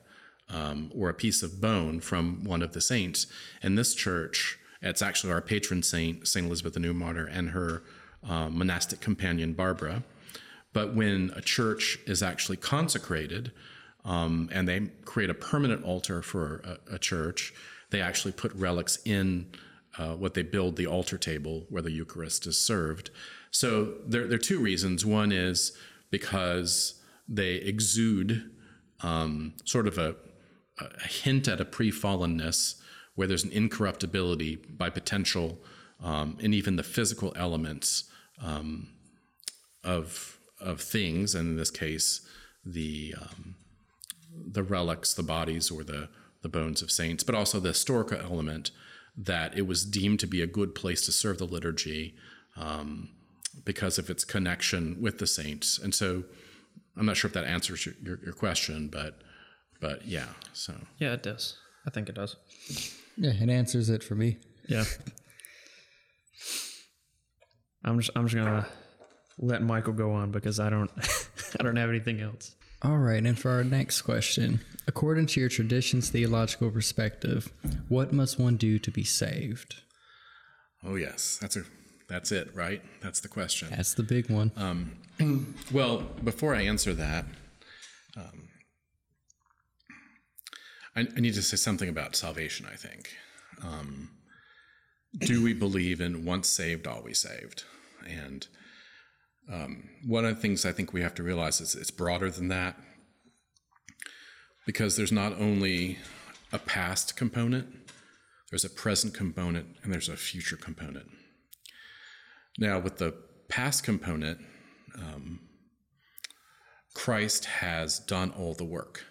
um, or a piece of bone from one of the saints. And this church, it's actually our patron saint, Saint Elizabeth the New Martyr, and her uh, monastic companion Barbara. But when a church is actually consecrated um, and they create a permanent altar for a, a church, they actually put relics in uh, what they build the altar table where the Eucharist is served. So there, there are two reasons. One is because they exude um, sort of a, a, hint at a pre fallenness where there's an incorruptibility by potential um, and even the physical elements um, of, of things, and in this case, the, um, the relics, the bodies, or the, the bones of saints, but also the historical element that it was deemed to be a good place to serve the liturgy. Um, because of its connection with the saints. And so I'm not sure if that answers your, your, your, question, but but yeah, so yeah, it does. I think it does. Yeah, it answers it for me. Yeah. I'm just I'm just gonna let Michael go on because I don't I don't have anything else. All right, and for our next question, according to your tradition's theological perspective, what must one do to be saved? Oh yes, that's a that's it, right? That's the question. That's the big one. Um, well, before I answer that, um, I, I, need to say something about salvation, I think. Um, do we believe in once saved, always saved? And um, one of the things I think we have to realize is it's broader than that because there's not only a past component, there's a present component, and there's a future component. Now, with the past component, um, Christ has done all the work.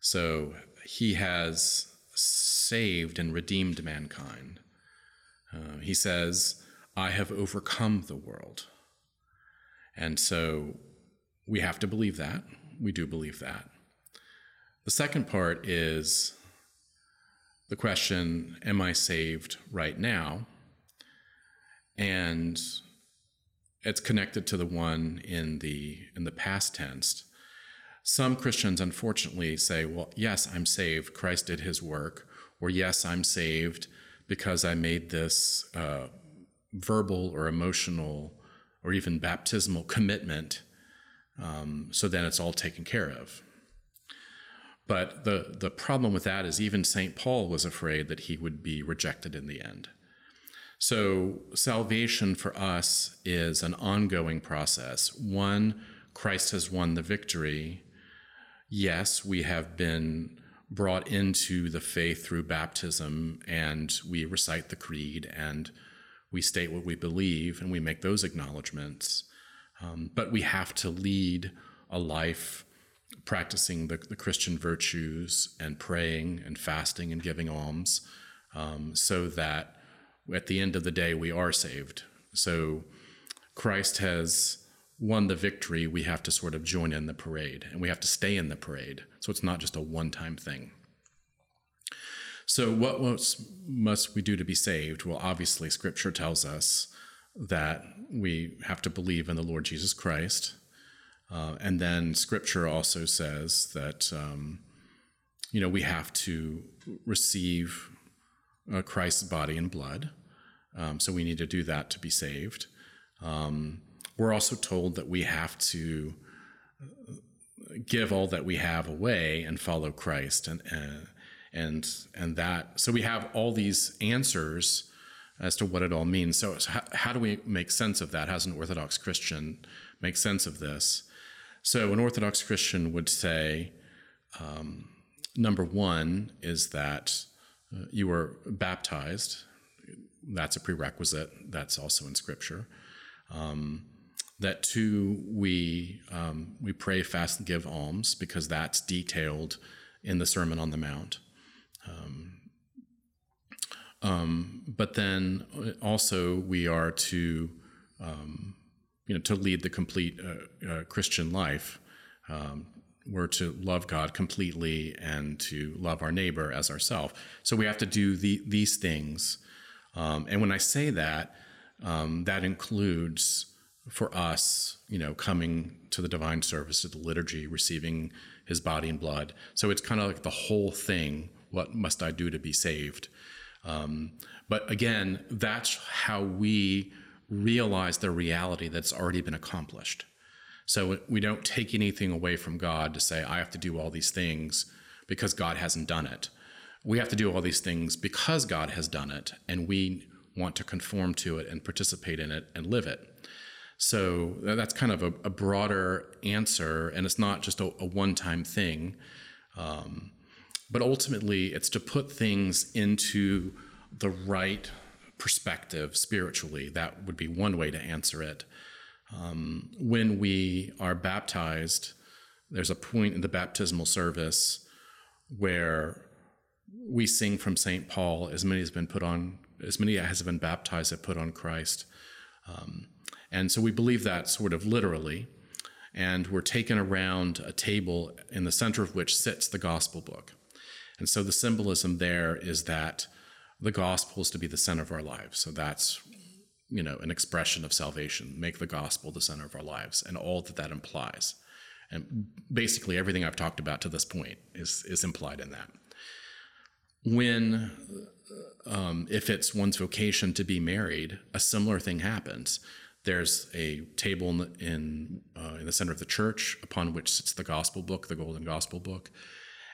So he has saved and redeemed mankind. Uh, he says, I have overcome the world. And so we have to believe that. We do believe that. The second part is the question Am I saved right now? And it's connected to the one in the in the past tense. Some christians unfortunately say well yes i'm saved. Christ did his work or yes i'm saved because i made this uh, verbal or emotional or even baptismal commitment um, so then it's all taken care of. But the the problem with that is even st paul was afraid that he would be rejected in the end so, salvation for us is an ongoing process. One, Christ has won the victory. Yes, we have been brought into the faith through baptism and we recite the creed and we state what we believe and we make those acknowledgments. Um, but we have to lead a life practicing the, the, Christian virtues and praying and fasting and giving alms um, so that at the end of the day we are saved. So Christ has won the victory, we have to sort of join in the parade and we have to stay in the parade. So it's not just a one time thing. So, what must we do to be saved? Well, obviously, scripture tells us that we have to believe in the Lord Jesus Christ. Uh, and then scripture also says that, um, you know, we have to receive uh, Christ's body and blood. Um, so we need to do that to be saved. Um, we're also told that we have to give all that we have away and follow Christ. And and and that so we have all these answers as to what it all means. So, so how, how, do we make sense of that? How does an orthodox christian make sense of this? So an orthodox christian would say um, number one is that uh, you were baptized that's a prerequisite that's also in scripture. Um, that two we um, we pray fast and give alms because that's detailed in the sermon on the mount. Um, um, but then also we are to um, you know to lead the complete uh, uh, christian life we're to love god completely and to love our neighbor as ourselves so we have to do the, these things um, and when i say that that includes for us, you know, coming to the divine service, to the liturgy, receiving his body and blood. So it's kind of like the whole thing. What must I do to be saved? Um, but again, that's how we realize the reality that's already been accomplished. So we don't take anything away from God to say, I have to do all these things because God hasn't done it. We have to do all these things because God has done it, and we want to conform to it and participate in it and live it. So that's kind of a, a broader answer, and it's not just a, a one time thing. Um, but ultimately, it's to put things into the right perspective spiritually. That would be one way to answer it. Um, when we are baptized, there's a point in the baptismal service where we sing from St. Paul, as many as been put on, as many as have been baptized have put on Christ. Um, and so we believe that sort of literally. And we're taken around a table in the center of which sits the gospel book. And so the symbolism there is that the gospel is to be the center of our lives. So that's, you know, an expression of salvation. Make the gospel the center of our lives and all that that implies. And basically everything I've talked about to this point is, is implied in that. When, um, if it's one's vocation to be married, a similar thing happens. There's a table in the, in, uh, in the center of the church upon which sits the gospel book, the golden gospel book.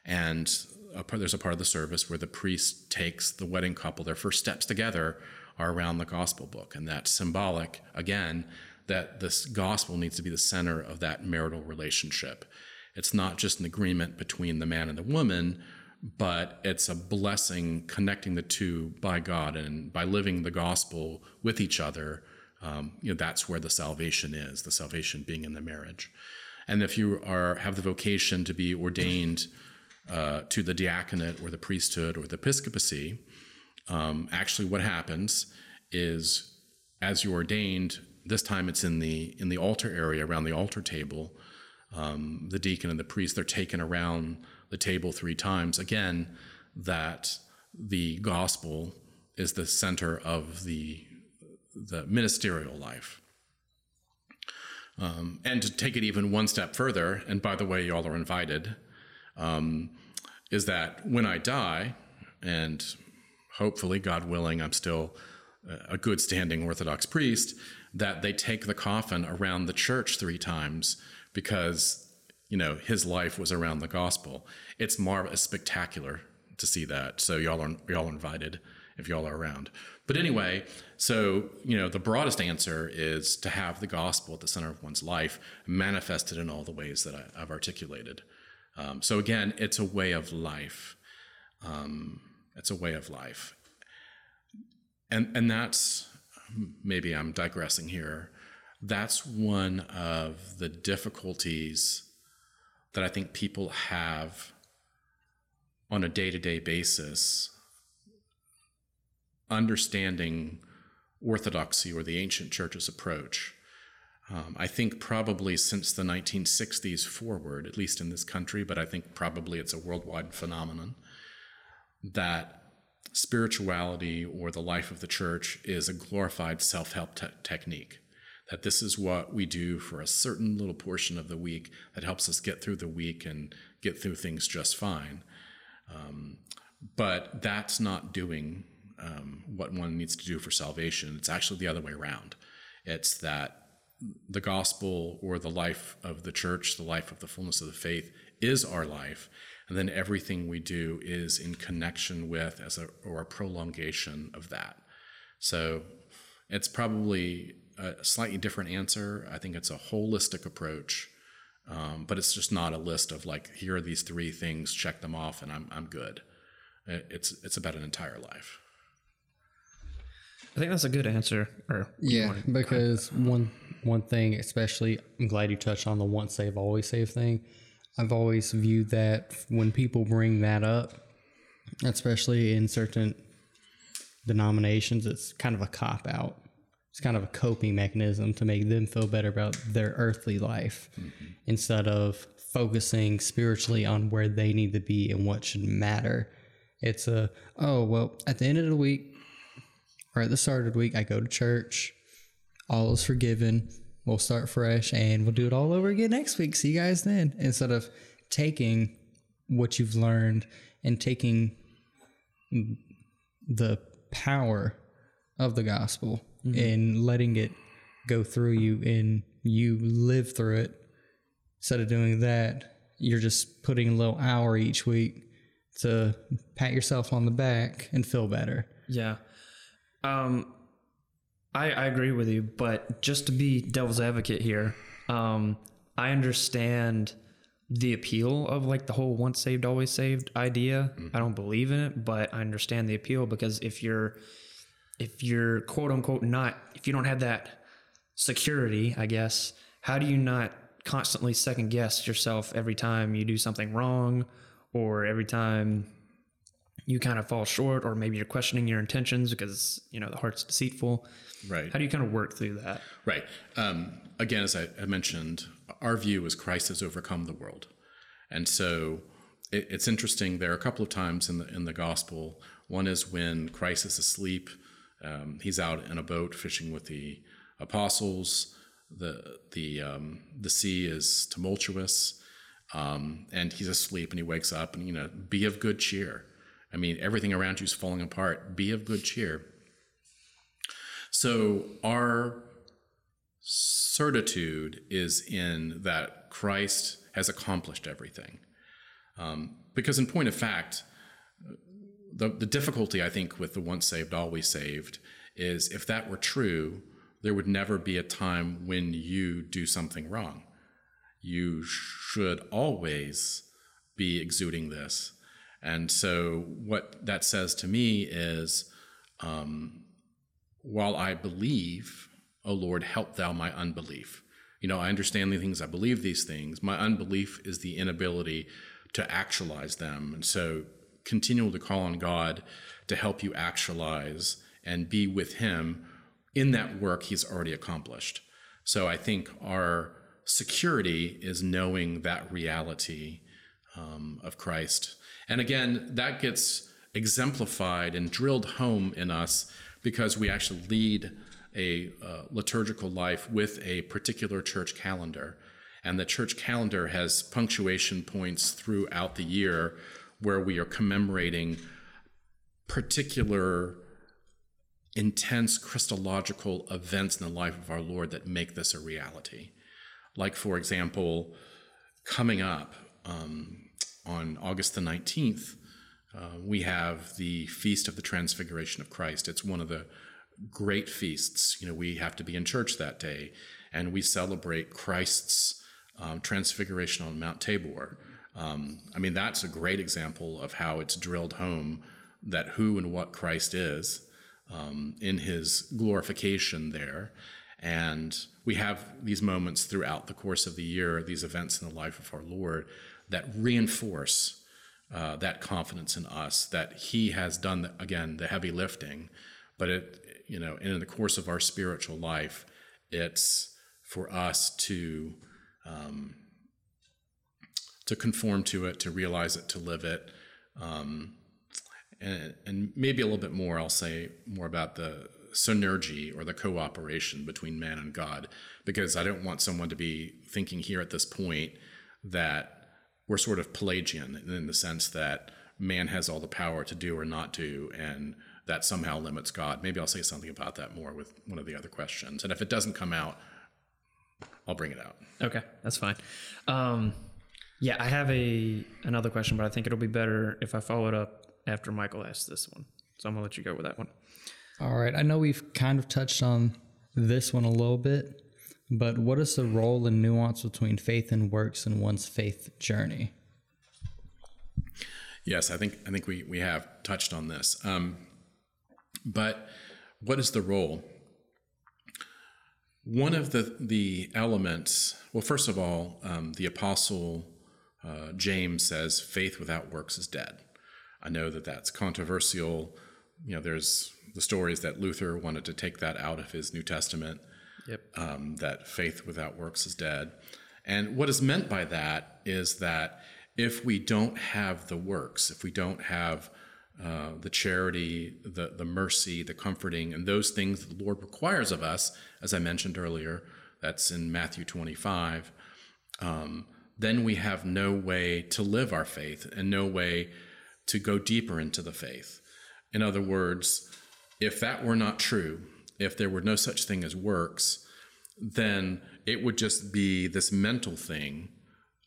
And a part, there's a part of the service where the priest takes the wedding couple, their first steps together are around the gospel book. And that's symbolic, again, that this gospel needs to be the center of that marital relationship. It's not just an agreement between the man and the woman, but it's a blessing connecting the two by God and by living the gospel with each other. Um, you know that's where the salvation is the salvation being in the marriage. And if you are have the vocation to be ordained uh, to the diaconate or the priesthood or the episcopacy um, actually what happens is as you're ordained this time it's in the in the altar area around the altar table um, the deacon and the priest they're taken around the table three times again that the gospel is the center of the the ministerial life. Um, and to take it even one step further, and by the way, y'all are invited, um, is that when I die, and hopefully, God willing, I'm still a good standing Orthodox priest, that they take the coffin around the church three times because, you know, his life was around the gospel. It's marvelous, spectacular to see that. So y'all are y'all are invited if y'all are around. But anyway, so, you know, the broadest answer is to have the gospel at the center of one's life manifested in all the ways that I, have articulated. Um, so again, it's a way of life. Um, it's a way of life, and and that's maybe I'm digressing here. That's one of the difficulties that I think people have on a day to day basis, understanding orthodoxy or the ancient church's approach. Um, I think probably since the 1960s forward, at least in this country, but I think probably it's a worldwide phenomenon, that spirituality or the life of the church is a glorified self help te- technique. That this is what we do for a certain little portion of the week that helps us get through the week and get through things just fine. Um, but that's not doing um, what one needs to do for salvation. It's actually the other way around. It's that the gospel or the life of the church, the life of the fullness of the faith, is our life. And then everything we do is in connection with as a or a prolongation of that. So it's probably a slightly different answer. I think it's a holistic approach, um, but it's just not a list of like here are these three things, check them off, and I'm I'm good. It's it's about an entire life. I think that's a good answer. Or Yeah, because one one thing, especially, I'm glad you touched on the once save always save thing. I've always viewed that when people bring that up, especially in certain denominations, it's kind of a cop out. It's kind of a coping mechanism to make them feel better about their earthly life mm-hmm. instead of focusing spiritually on where they need to be and what should matter. It's a, oh, well, at the end of the week, or at the start of the week, I go to church. All is forgiven. We'll start fresh and we'll do it all over again next week. See you guys then. Instead of taking what you've learned and taking the power of the gospel and letting it go through you and you live through it. Instead of doing that, you're just putting a little hour each week to pat yourself on the back and feel better. Yeah. Um, I, I agree with you, but just to be devil's advocate here, um, I understand the appeal of like the whole once saved, always saved idea. I don't believe in it, but I understand the appeal because if you're, if you're quote unquote not, if you don't have that security, I guess, how do you not constantly second guess yourself every time you do something wrong or every time you kind of fall short or maybe you're questioning your intentions because you know the heart's deceitful Right. how do you kind of work through that Right. Um, again, as I, I mentioned, our view is Christ has overcome the world, and so it, it's interesting. There are a couple of times in the in the gospel. One is when Christ is asleep. Um, he's out in a boat fishing with the apostles. the the um, The sea is tumultuous, um, and he's asleep. And he wakes up, and you know, be of good cheer. I mean, everything around you is falling apart. Be of good cheer. So our certitude is in that Christ has accomplished everything. Um, because, in point of fact, the, the difficulty I think with the once saved, always saved is if that were true, there would never be a time when you do something wrong. You should always be exuding this. And so, what that says to me is um, while I believe, O Lord, help thou my unbelief. You know, I understand the things, I believe these things. My unbelief is the inability to actualize them. And so, continue to call on God to help you actualize and be with Him in that work He's already accomplished. So, I think our security is knowing that reality um, of Christ. And again, that gets exemplified and drilled home in us because we actually lead a uh, liturgical life with a particular church calendar. And the church calendar has punctuation points throughout the year where we are commemorating particular intense Christological events in the life of our Lord that make this a reality. Like, for example, coming up um, on August the 19th, uh, we have the Feast of the Transfiguration of Christ. It's one of the great feasts. You know, we have to be in church that day, and we celebrate Christ's um, transfiguration on Mount Tabor. Um, I mean, that's a great example of how it's drilled home that who and what Christ is um, in his glorification there. And we have these moments throughout the course of the year, these events in the life of our Lord that reinforce uh, that confidence in us that He has done, the, again, the heavy lifting. But it, you know, in the course of our spiritual life, it's for us to um, to conform to it, to realize it, to live it. Um, and, and maybe a little bit more, I'll say more about the synergy or the cooperation between man and God, because I don't want someone to be thinking here at this point that we're sort of Pelagian in the sense that man has all the power to do or not do, and that somehow limits God. Maybe I'll say something about that more with one of the other questions. And if it doesn't come out, I'll bring it out. Okay, that's fine. Um, yeah, I have a another question, but I think it'll be better if I follow it up after Michael asks this one. So I'm gonna let you go with that one. All right. I know we've kind of touched on this one a little bit, but what is the role and nuance between faith and works in one's faith journey? Yes, I think I think we we have touched on this. Um, but what is the role? One of the the elements. Well, first of all, um, the apostle uh, James says, "Faith without works is dead." I know that that's controversial. You know, there's the stories that Luther wanted to take that out of his New Testament. Yep. Um, that faith without works is dead. And what is meant by that is that if we don't have the works, if we don't have uh, the charity, the, the mercy, the comforting, and those things the Lord requires of us, as I mentioned earlier, that's in Matthew 25, um, then we have no way to live our faith and no way to go deeper into the faith. In other words, if that were not true, if there were no such thing as works, then it would just be this mental thing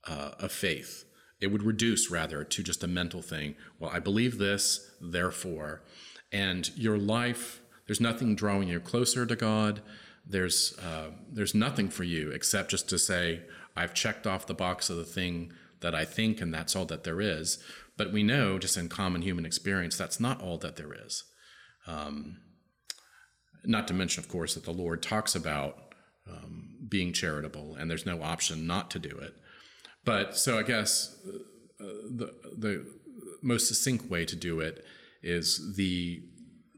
uh, of faith. It would reduce rather to just a mental thing. Well, I believe this, therefore. And your life, there's nothing drawing you closer to God. There's, uh, there's nothing for you except just to say, I've checked off the box of the thing that I think, and that's all that there is. But we know, just in common human experience, that's not all that there is. Um, not to mention, of course, that the Lord talks about um, being charitable, and there's no option not to do it. But so I guess uh, the the most succinct way to do it is the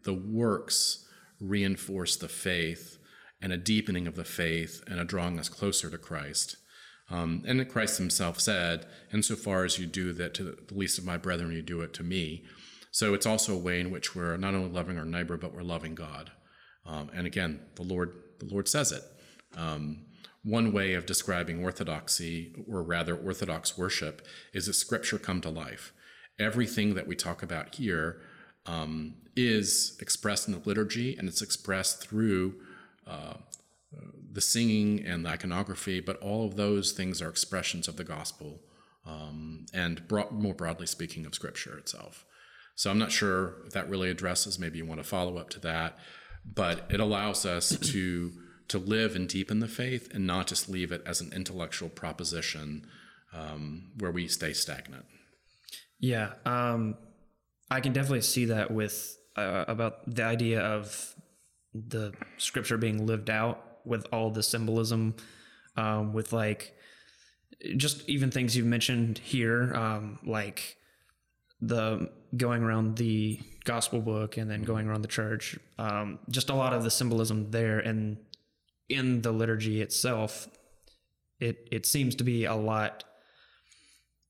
the works reinforce the faith and a deepening of the faith and a drawing us closer to Christ. Um, and Christ himself said, Insofar as you do that to the least of my brethren, you do it to me. So it's also a way in which we're not only loving our neighbor, but we're loving God. Um, and again, the Lord, the Lord says it. Um, one way of describing orthodoxy, or rather orthodox worship, is that Scripture come to life. Everything that we talk about here um, is expressed in the liturgy, and it's expressed through uh, the singing and the iconography, but all of those things are expressions of the gospel, um, and more broadly speaking, of Scripture itself. So I'm not sure if that really addresses. Maybe you want to follow up to that, but it allows us to to live and deepen the faith and not just leave it as an intellectual proposition um, where we stay stagnant. Yeah, um, I can definitely see that with uh, about the idea of the scripture being lived out with all the symbolism, um, with like just even things you've mentioned here, um, like the going around the gospel book and then going around the church. Um, just a lot of the symbolism there and in the liturgy itself. It it seems to be a lot.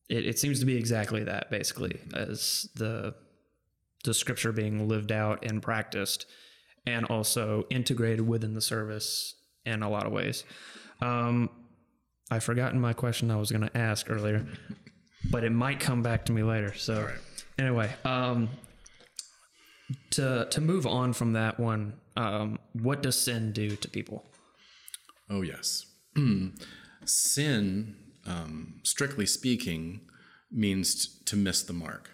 It, it seems to be exactly that basically as the the scripture being lived out and practiced and also integrated within the service in a lot of ways. Um, I've forgotten my question I was going to ask earlier, but it might come back to me later. So, right. anyway, um, to to move on from that one, um, what does sin do to people? Oh, yes. Sin, um, strictly speaking, means t- to miss the mark.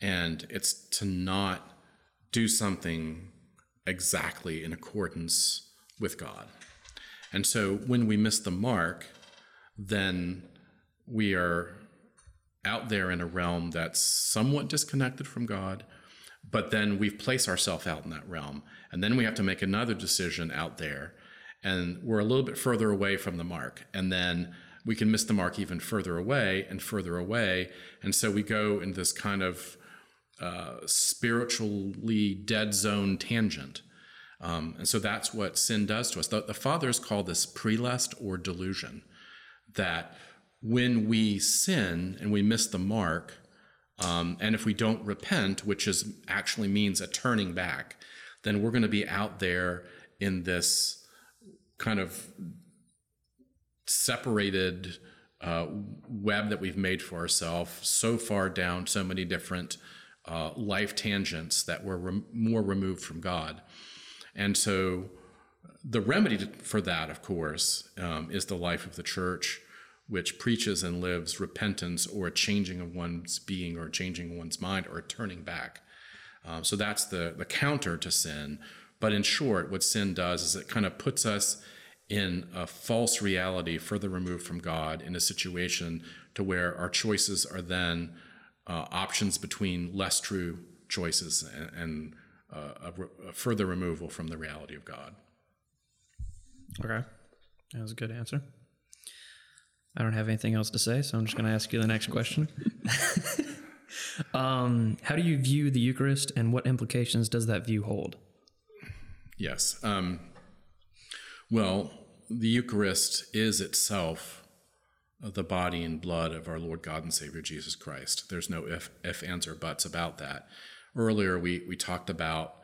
And it's to not do something exactly in accordance with God. And so when we miss the mark, then we are out there in a realm that's somewhat disconnected from God, but then we place ourselves out in that realm. And then we have to make another decision out there. And we're a little bit further away from the mark. And then we can miss the mark even further away and further away. And so we go in this kind of uh, spiritually dead zone tangent. Um, and so that's what sin does to us. The, the fathers call this prelest or delusion, that when we sin and we miss the mark, um, and if we don't repent, which is actually means a turning back, then we're going to be out there in this kind of separated uh, web that we've made for ourselves, so far down so many different uh, life tangents that we're rem- more removed from God. And so the remedy for that, of course, um, is the life of the church, which preaches and lives repentance or a changing of one's being or changing one's mind or turning back. Um, so that's the, the counter to sin. But in short, what sin does is it kind of puts us in a false reality further removed from God in a situation to where our choices are then uh, options between less true choices and, and uh, a, a, further removal from the reality of God. Okay. That was a good answer. I don't have anything else to say, so I'm just going to ask you the next question. um, how do you view the Eucharist and what implications does that view hold? Yes. Um, well, the Eucharist is itself the body and blood of our Lord God and Savior Jesus Christ. There's no if, if ands, or buts about that. Earlier, we, we talked about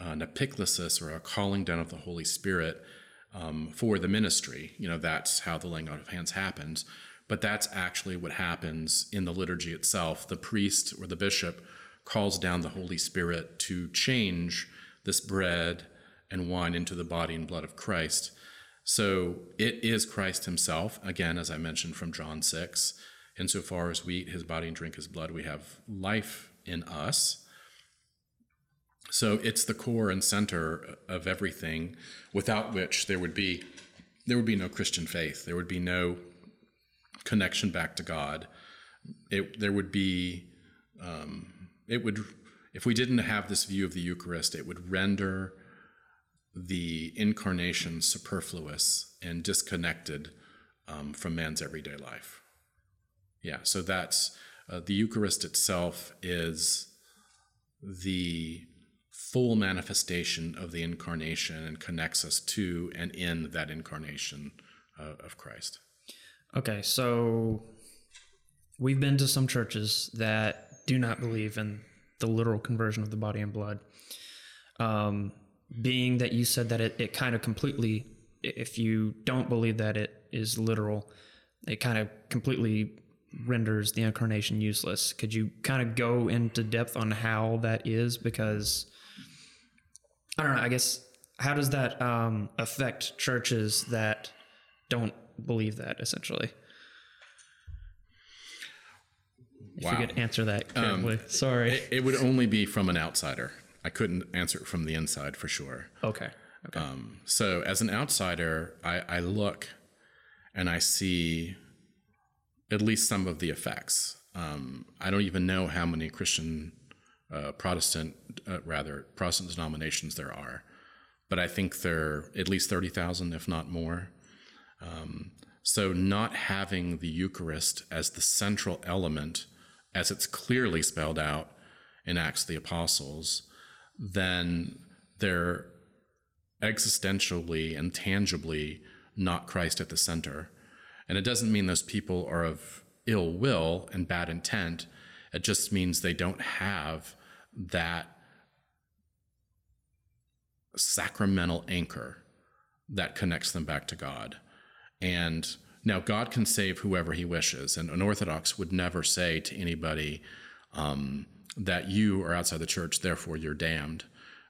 uh, an epiclesis or a calling down of the Holy Spirit um, for the ministry. You know, that's how the laying out of hands happens. But that's actually what happens in the liturgy itself. The priest or the bishop calls down the Holy Spirit to change this bread and wine into the body and blood of Christ. So it is Christ himself, again, as I mentioned from John 6. Insofar as we eat his body and drink his blood, we have life in us. So it's the core and center of everything, without which there would be there would be no Christian faith. There would be no connection back to God. It, there would be um, it would if we didn't have this view of the Eucharist, it would render the incarnation superfluous and disconnected um, from man's everyday life. Yeah, so that's uh, the Eucharist itself is the full manifestation of the incarnation and connects us to and in that incarnation uh, of Christ. Okay, so we've been to some churches that do not believe in the literal conversion of the body and blood. Um, being that you said that it, it kind of completely, if you don't believe that it is literal, it kind of completely renders the incarnation useless. Could you kind of go into depth on how that is? Because I don't know, I guess, how does that um, affect churches that don't believe that essentially? If wow. you could answer that carefully. Um, Sorry. It, it would only be from an outsider. I couldn't answer it from the inside for sure. Okay. Okay. Um, so as an outsider, I, I look and I see at least some of the effects. Um, I don't even know how many Christian, uh, Protestant, uh, rather Protestant denominations there are, but I think there are at least thirty thousand, if not more. Um, so not having the Eucharist as the central element, as it's clearly spelled out in Acts of the Apostles, then they're existentially and tangibly not Christ at the center. And it doesn't mean those people are of ill will and bad intent. It just means they don't have that sacramental anchor that connects them back to God. And now God can save whoever he wishes. And an Orthodox would never say to anybody, um, that you are outside the church, therefore you're damned.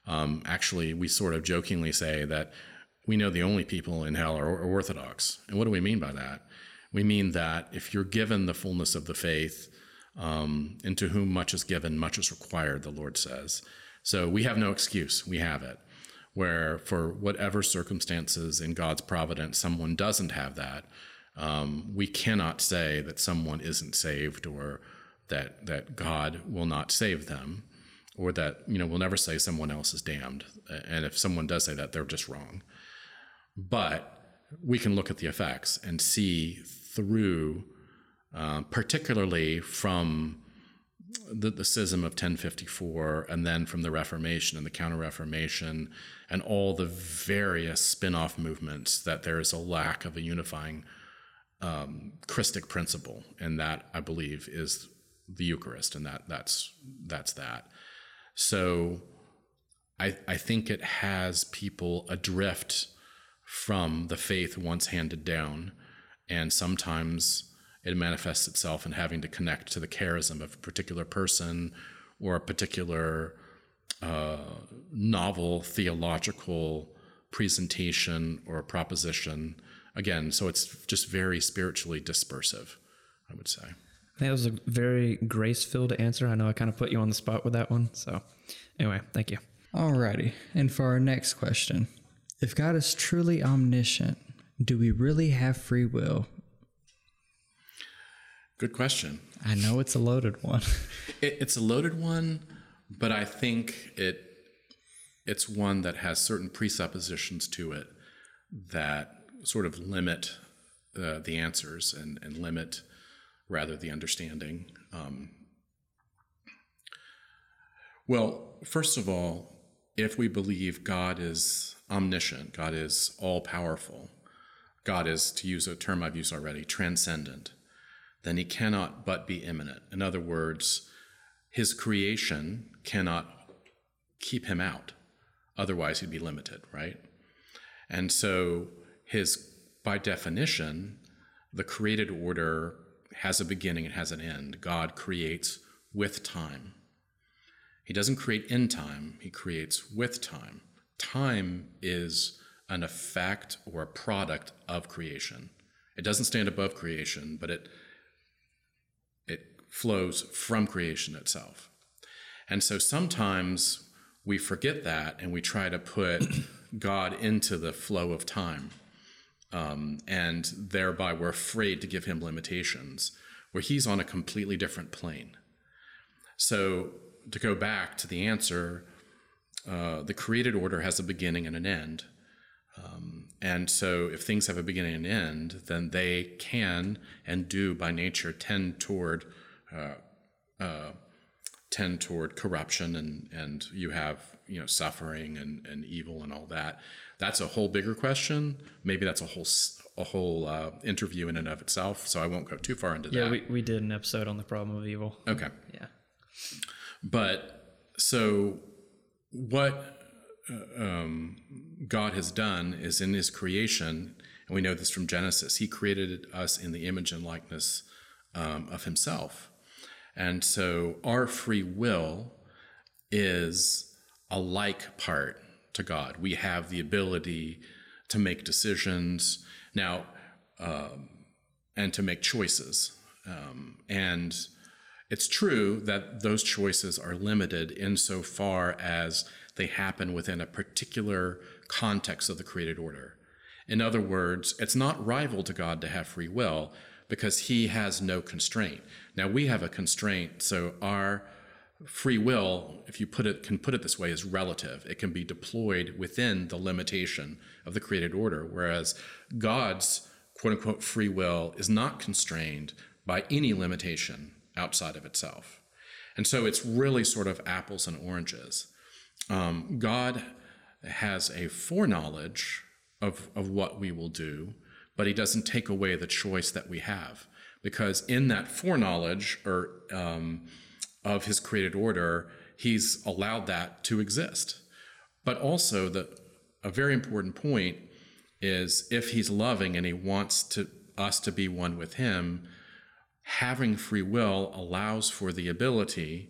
Um, actually, we sort of jokingly say that we know the only people in hell are, are Orthodox. And what do we mean by that? We mean that if you're given the fullness of the faith, um, and to whom much is given, much is required, the Lord says. So we have no excuse. We have it. Where, for whatever circumstances in God's providence, someone doesn't have that, Um, we cannot say that someone isn't saved or that that God will not save them, or that you know we'll never say someone else is damned. And if someone does say that, they're just wrong. But we can look at the effects and see through, uh, particularly from the, the schism of 1054 and then from the Reformation and the Counter Reformation and all the various spin off movements that there is a lack of a unifying um, Christic principle. And that, I believe, is the Eucharist. And that that's that's that. So I, I think it has people adrift from the faith once handed down. And sometimes it manifests itself in having to connect to the charism of a particular person or a particular uh, novel theological presentation or proposition. Again, so it's just very spiritually dispersive, I would say. I think that was a very grace filled answer. I know I kind of put you on the spot with that one. So, anyway, thank you. Alrighty. And for our next question If God is truly omniscient, do we really have free will? Good question. I know it's a loaded one. It, it's a loaded one, but I think it it's one that has certain presuppositions to it that sort of limit uh, the answers and, and limit rather the understanding. Um, well, first of all, if we believe God is omniscient, God is all powerful, God is, to use a term I've used already, transcendent, then he cannot but be immanent. In other words, his creation cannot keep him out. Otherwise, he'd be limited, right? And so, his, by definition, the created order has a beginning, it has an end. God creates with time. He doesn't create in time, he creates with time. Time is an effect or a product of creation. It doesn't stand above creation, but it flows from creation itself. And so sometimes we forget that and we try to put God into the flow of time. Um, and thereby we're afraid to give him limitations, where he's on a completely different plane. So to go back to the answer, uh, the created order has a beginning and an end. Um, and so if things have a beginning and end, then they can and do by nature tend toward tend toward corruption and and you have you know suffering and, and evil and all that. That's a whole bigger question. Maybe that's a whole a whole uh, interview in and of itself. So I won't go too far into Yeah, that. we, we did an episode on the problem of evil. okay. Yeah. But so what uh, um, God has done is in his creation, and we know this from Genesis, he created us in the image and likeness um, of himself. And so our free will is a like part to God. We have the ability to make decisions now um, and to make choices. Um, and it's true that those choices are limited insofar as they happen within a particular context of the created order. In other words, it's not rival to God to have free will because he has no constraint. Now we have a constraint, so our free will, if you put it can put it this way, is relative. It can be deployed within the limitation of the created order, whereas God's quote unquote free will is not constrained by any limitation outside of itself. And so it's really sort of apples and oranges. Um, God has a foreknowledge of, of what we will do, but he doesn't take away the choice that we have. Because in that foreknowledge or um, of his created order, he's allowed that to exist. But also, the, a very important point is if he's loving and he wants to, us to be one with him, having free will allows for the ability,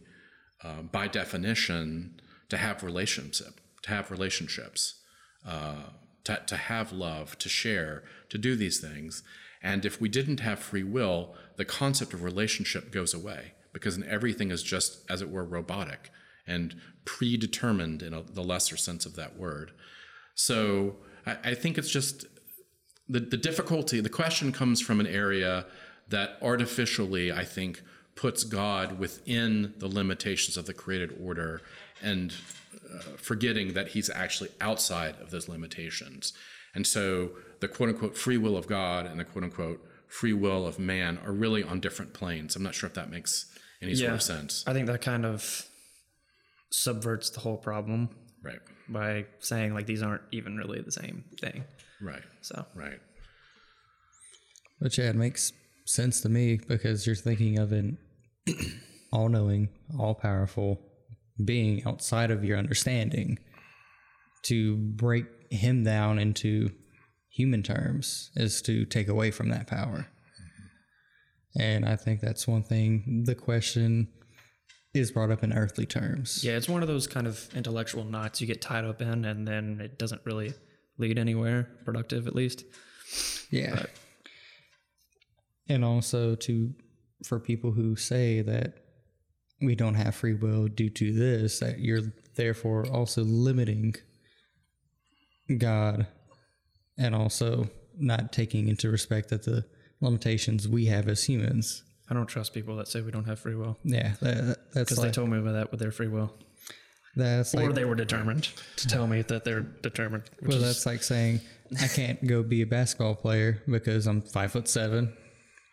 uh, by definition, to have relationship, to have relationships, uh, to, to have love, to share, to do these things. And if we didn't have free will, the concept of relationship goes away because everything is just, as it were, robotic and predetermined in a, the lesser sense of that word. So I, I think it's just the, the difficulty, the question comes from an area that artificially, I think, puts God within the limitations of the created order and uh, forgetting that he's actually outside of those limitations. And so the quote unquote free will of God and the quote unquote free will of man are really on different planes. I'm not sure if that makes any sort of sense. I think that kind of subverts the whole problem Right. by saying like these aren't even really the same thing. Right. So Right. Which yeah, it makes sense to me because you're thinking of an all knowing, all powerful being outside of your understanding. To break him down into human terms is to take away from that power. Mm-hmm. And I think that's one thing the question is brought up in earthly terms. yeah, it's one of those kind of intellectual knots you get tied up in, and then it doesn't really lead anywhere productive, at least. Yeah. And also to for people who say that we don't have free will due to this, that you're therefore also limiting God and also not taking into respect that the limitations we have as humans. I don't trust people that say we don't have free will Yeah, that, that's because they told me about that with their free will, that's or like they were determined to tell me that they're determined. Which well, is, that's like saying I can't go be a basketball player because I'm five foot seven,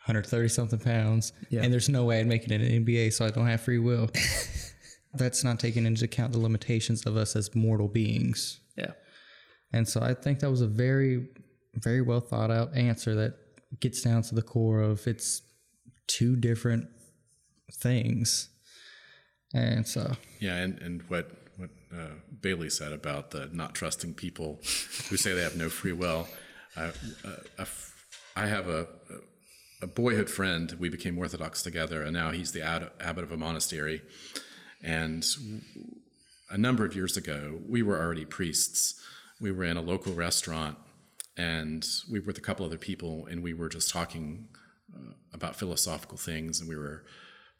130 something pounds, Yeah. and there's no way I'd make it in the NBA, so I don't have free will. That's not taking into account the limitations of us as mortal beings. And so I think that was a very, very well thought out answer that gets down to the core of it's two different things. And so, Yeah, and, and what what uh, Bailey said about the not trusting people who say they have no free will. I, uh, I have a, a boyhood friend. We became Orthodox together, and now he's the ad- abbot of a monastery. And a number of years ago, we were already priests. We were in a local restaurant, and we were with a couple other people, and we were just talking uh, about philosophical things, and we were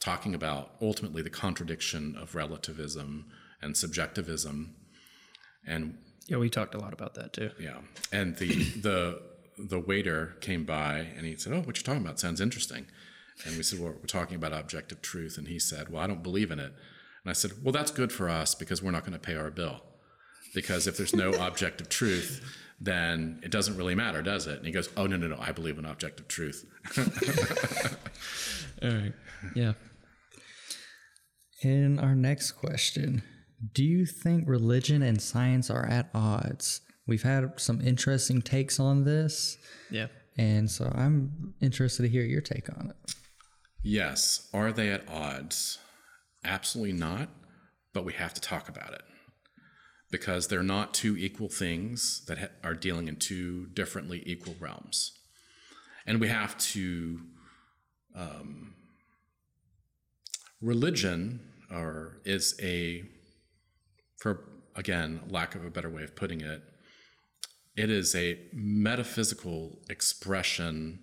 talking about ultimately the contradiction of relativism and subjectivism, and yeah. We talked a lot about that too. yeah, and the the the waiter came by and he said, "Oh, what you're talking about? Sounds interesting," and we said, "Well, we're talking about objective truth," and he said, "Well, I don't believe in it," and I said, "Well, that's good for us because we're not going to pay our bill, because if there's no objective truth." Then it doesn't really matter, does it? And he goes, "Oh no, no, no! I believe in objective truth." All right. Yeah. in our next question, do you think religion and science are at odds? We've had some interesting takes on this, Yeah. and so I'm interested to hear your take on it. Yes. Are they at odds? Absolutely not, but we have to talk about it because they're not two equal things that ha- are dealing in two differently equal realms. And we have to, um, religion or is a, for again, lack of a better way of putting it, it is a metaphysical expression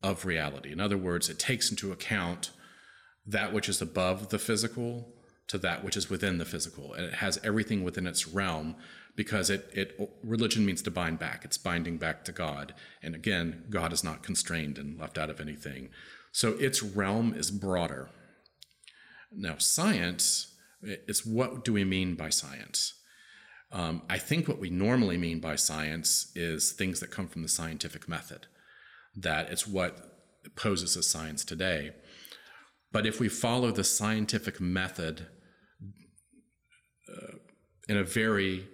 of reality. In other words, it takes into account that which is above the physical to that which is within the physical. And it has everything within its realm because it, it religion means to bind back. It's binding back to God. And again, God is not constrained and left out of anything. So its realm is broader. Now, science is what do we mean by science? Um, I think what we normally mean by science is things that come from the scientific method that it's what poses as science today. But if we follow the scientific method in a very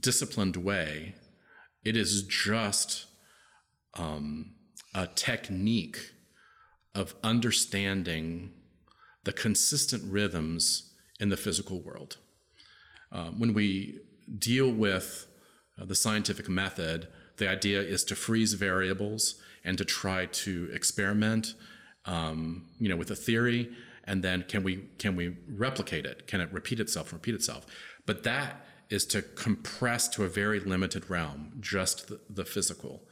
disciplined way, it is just um, a technique of understanding the consistent rhythms in the physical world. Um, when we deal with uh, the scientific method, the idea is to freeze variables and to try to experiment, um, you know, with a theory, and then can we can we replicate it? Can it repeat itself? Repeat itself? But that is to compress to a very limited realm, just the, the physical.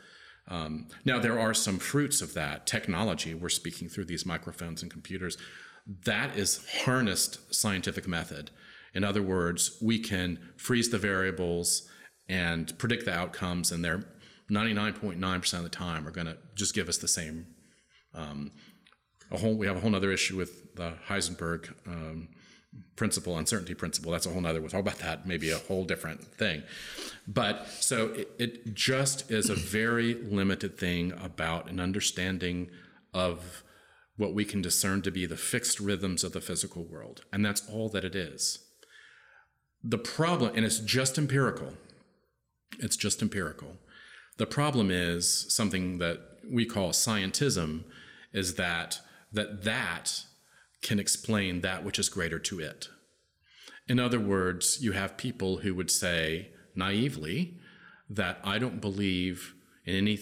Um, now there are some fruits of that technology. We're speaking through these microphones and computers. That is harnessed scientific method. In other words, we can freeze the variables and predict the outcomes, and there 99.9% of the time are going to just give us the same. Um, a whole, we have a whole other issue with the Heisenberg um, principle, uncertainty principle. That's a whole nother, we'll talk about that, maybe a whole different thing. But so it, it just is a very limited thing about an understanding of what we can discern to be the fixed rhythms of the physical world. And that's all that it is. The problem, and it's just empirical, it's just empirical. The problem is something that we call scientism, is that that that can explain that which is greater to it. In other words, you have people who would say naively that I don't believe in any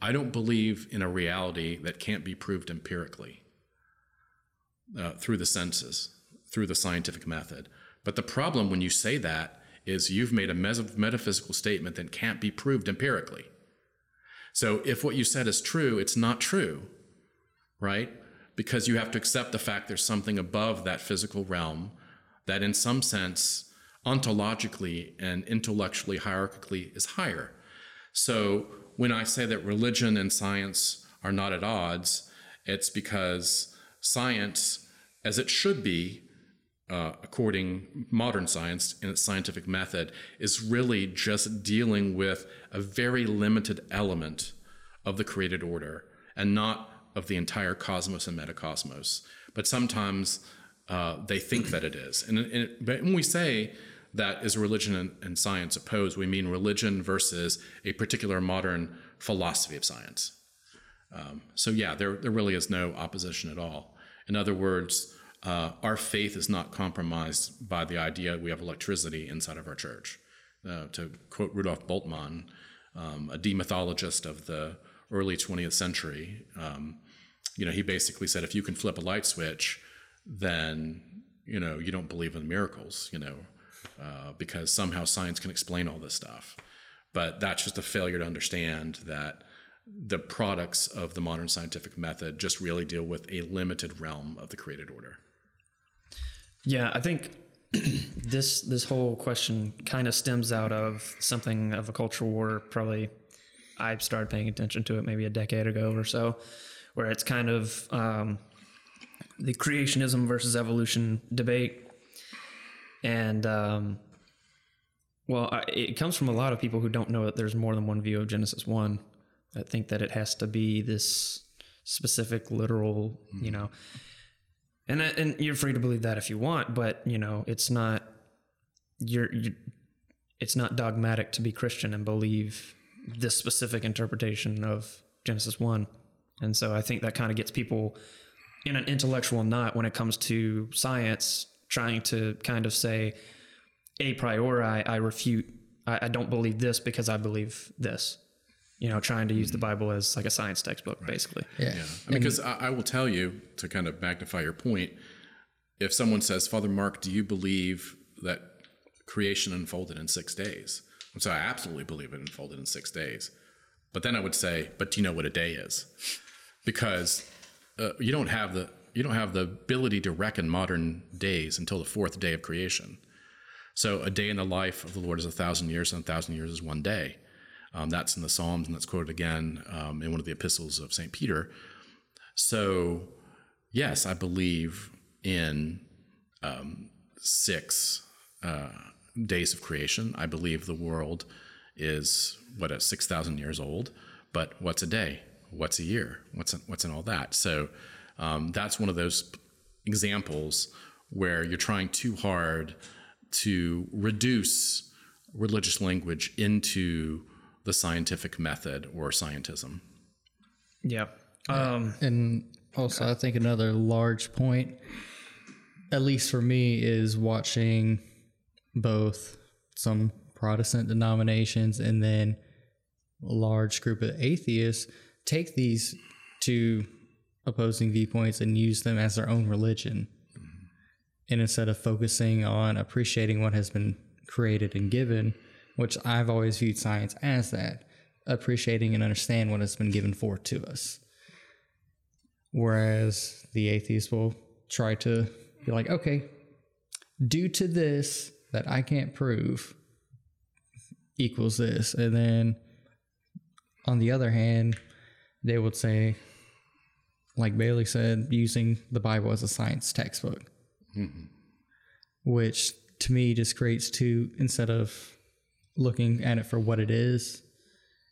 I don't believe in a reality that can't be proved empirically uh, through the senses, through the scientific method. But the problem when you say that is you've made a metaphysical statement that can't be proved empirically. So if what you said is true, it's not true, right? Because you have to accept the fact there's something above that physical realm that, in some sense, ontologically and intellectually, hierarchically, is higher. So when I say that religion and science are not at odds, it's because science, as it should be, uh, according modern science in its scientific method, is really just dealing with a very limited element of the created order and not of the entire cosmos and metacosmos. But sometimes uh, they think that it is. And, and but when we say that is religion and, and science opposed, we mean religion versus a particular modern philosophy of science. Um, so yeah, there there really is no opposition at all. In other words, uh, our faith is not compromised by the idea we have electricity inside of our church. Uh, to quote Rudolf Bultmann, um, a demythologist of the early 20th century, um, you know, he basically said if you can flip a light switch, then you know you don't believe in miracles, you know, uh, because somehow science can explain all this stuff. But that's just a failure to understand that the products of the modern scientific method just really deal with a limited realm of the created order. Yeah, I think this this whole question kind of stems out of something of a cultural war. Probably I started paying attention to it maybe a decade ago or so, where it's kind of um, the creationism versus evolution debate, and um, well, I, it comes from a lot of people who don't know that there's more than one view of Genesis one. That think that it has to be this specific, literal, mm-hmm. you know and and you're free to believe that if you want, but you know it's not you're, you're it's not dogmatic to be Christian and believe this specific interpretation of Genesis one, and so I think that kind of gets people in an intellectual knot when it comes to science, trying to kind of say a priori I, I refute I, I don't believe this because I believe this you know, trying to use the mm-hmm. Bible as like a science textbook, right. basically. Yeah. yeah. Because I, I, will tell you to kind of magnify your point. If someone says, Father Mark, do you believe that creation unfolded in six days? So I absolutely believe it unfolded in six days. But then I would say, but do you know what a day is? Because uh, you don't have the you don't have the ability to reckon modern days until the fourth day of creation. So a day in the life of the Lord is a thousand years, and a thousand years is one day. Um, that's in the Psalms, and that's quoted again um, in one of the epistles of St. Peter. So, yes, I believe in um, six uh, days of creation. I believe the world is, what, at 6,000 years old. But what's a day? What's a year? What's in, what's in all that? So, um, that's one of those examples where you're trying too hard to reduce religious language into the scientific method or scientism. Yeah. Um, and also, I think another large point, at least for me, is watching both some Protestant denominations and then a large group of atheists take these two opposing viewpoints and use them as their own religion. And instead of focusing on appreciating what has been created and given, which I've always viewed science as that, appreciating and understand what has been given forth to us. Whereas the atheist will try to be like, okay, due to this that I can't prove equals this. And then on the other hand, they would say, like Bailey said, using the Bible as a science textbook, mm-hmm. which to me just creates two, instead of looking at it for what it is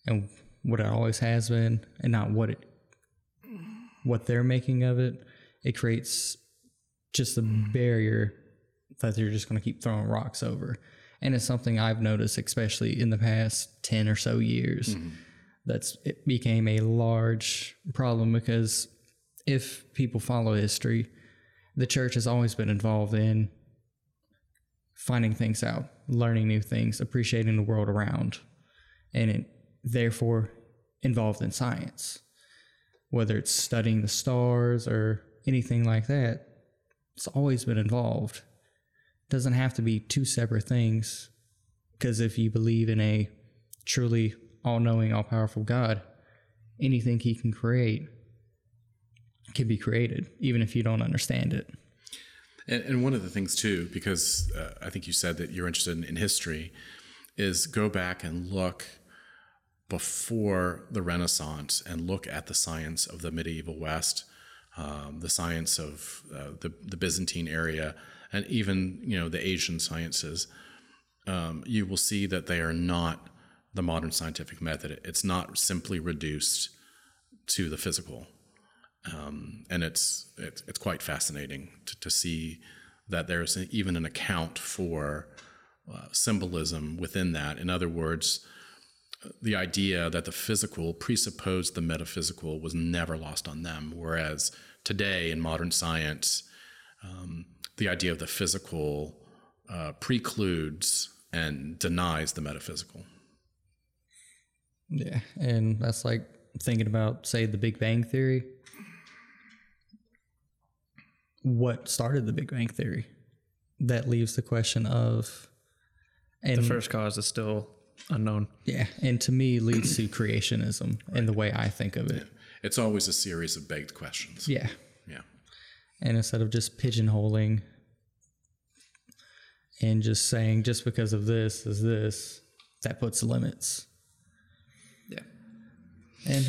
and what it always has been and not what it what they're making of it it creates just a mm-hmm. barrier that they're just going to keep throwing rocks over and it's something i've noticed especially in the past 10 or so years mm-hmm. that's it became a large problem because if people follow history the church has always been involved in finding things out, learning new things, appreciating the world around, and it, therefore involved in science. Whether it's studying the stars or anything like that, it's always been involved. Doesn't have to be two separate things, because if you believe in a truly all knowing, all powerful God, anything He can create can be created, even if you don't understand it. And, and one of the things too, because uh, I think you said that you're interested in, in history, is go back and look before the Renaissance and look at the science of the medieval West, um, the science of uh, the, the Byzantine area, and even you know the Asian sciences. Um, you will see that they are not the modern scientific method. It's not simply reduced to the physical um, and it's, it's it's quite fascinating to, to see that there's even an account for uh, symbolism within that. In other words, the idea that the physical presupposed the metaphysical was never lost on them, whereas today in modern science, um, the idea of the physical uh, precludes and denies the metaphysical. Yeah, and that's like thinking about, say, the Big Bang Theory. What started the Big Bang Theory? That leaves the question of, and The first cause is still unknown. yeah, and to me leads to creationism in the way I think of it. It's always a series of begged questions. Yeah, Yeah. And instead of just pigeonholing and just saying just because of this is this, that puts limits. Yeah. And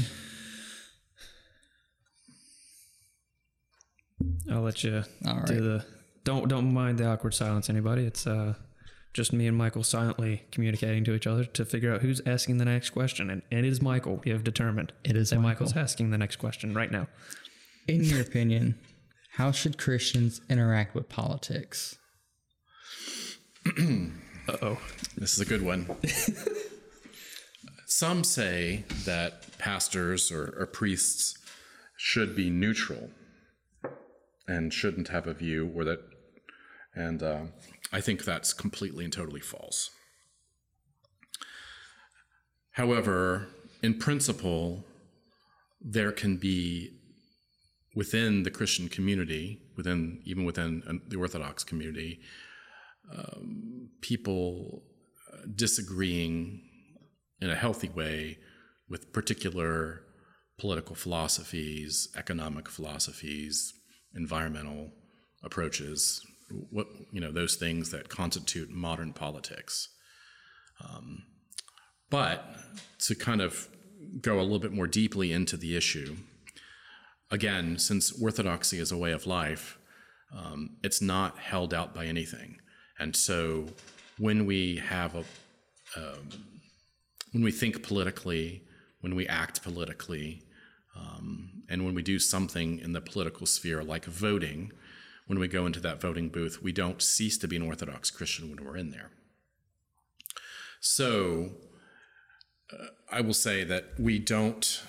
I'll let you right, do the don't don't mind the awkward silence anybody it's uh just me and michael silently communicating to each other to figure out who's asking the next question and it is michael we have determined it is that Michael. michael's asking the next question right now In your opinion, how should Christians interact with politics? uh-oh This is a good one. Some say that pastors or, or priests should be neutral and shouldn't have a view, or that, and uh, I think that's completely and totally false. However, in principle, there can be within the Christian community, within even within uh, the Orthodox community, um, people uh, disagreeing in a healthy way with particular political philosophies, economic philosophies, environmental approaches, what you know those things that constitute modern politics. Um, but to kind of go a little bit more deeply into the issue, again, since orthodoxy is a way of life, um, it's not held out by anything, and so when we have a um, when we think politically, when we act politically, um, and when we do something in the political sphere like voting, when we go into that voting booth, we don't cease to be an Orthodox Christian when we're in there. So uh, I will say that we don't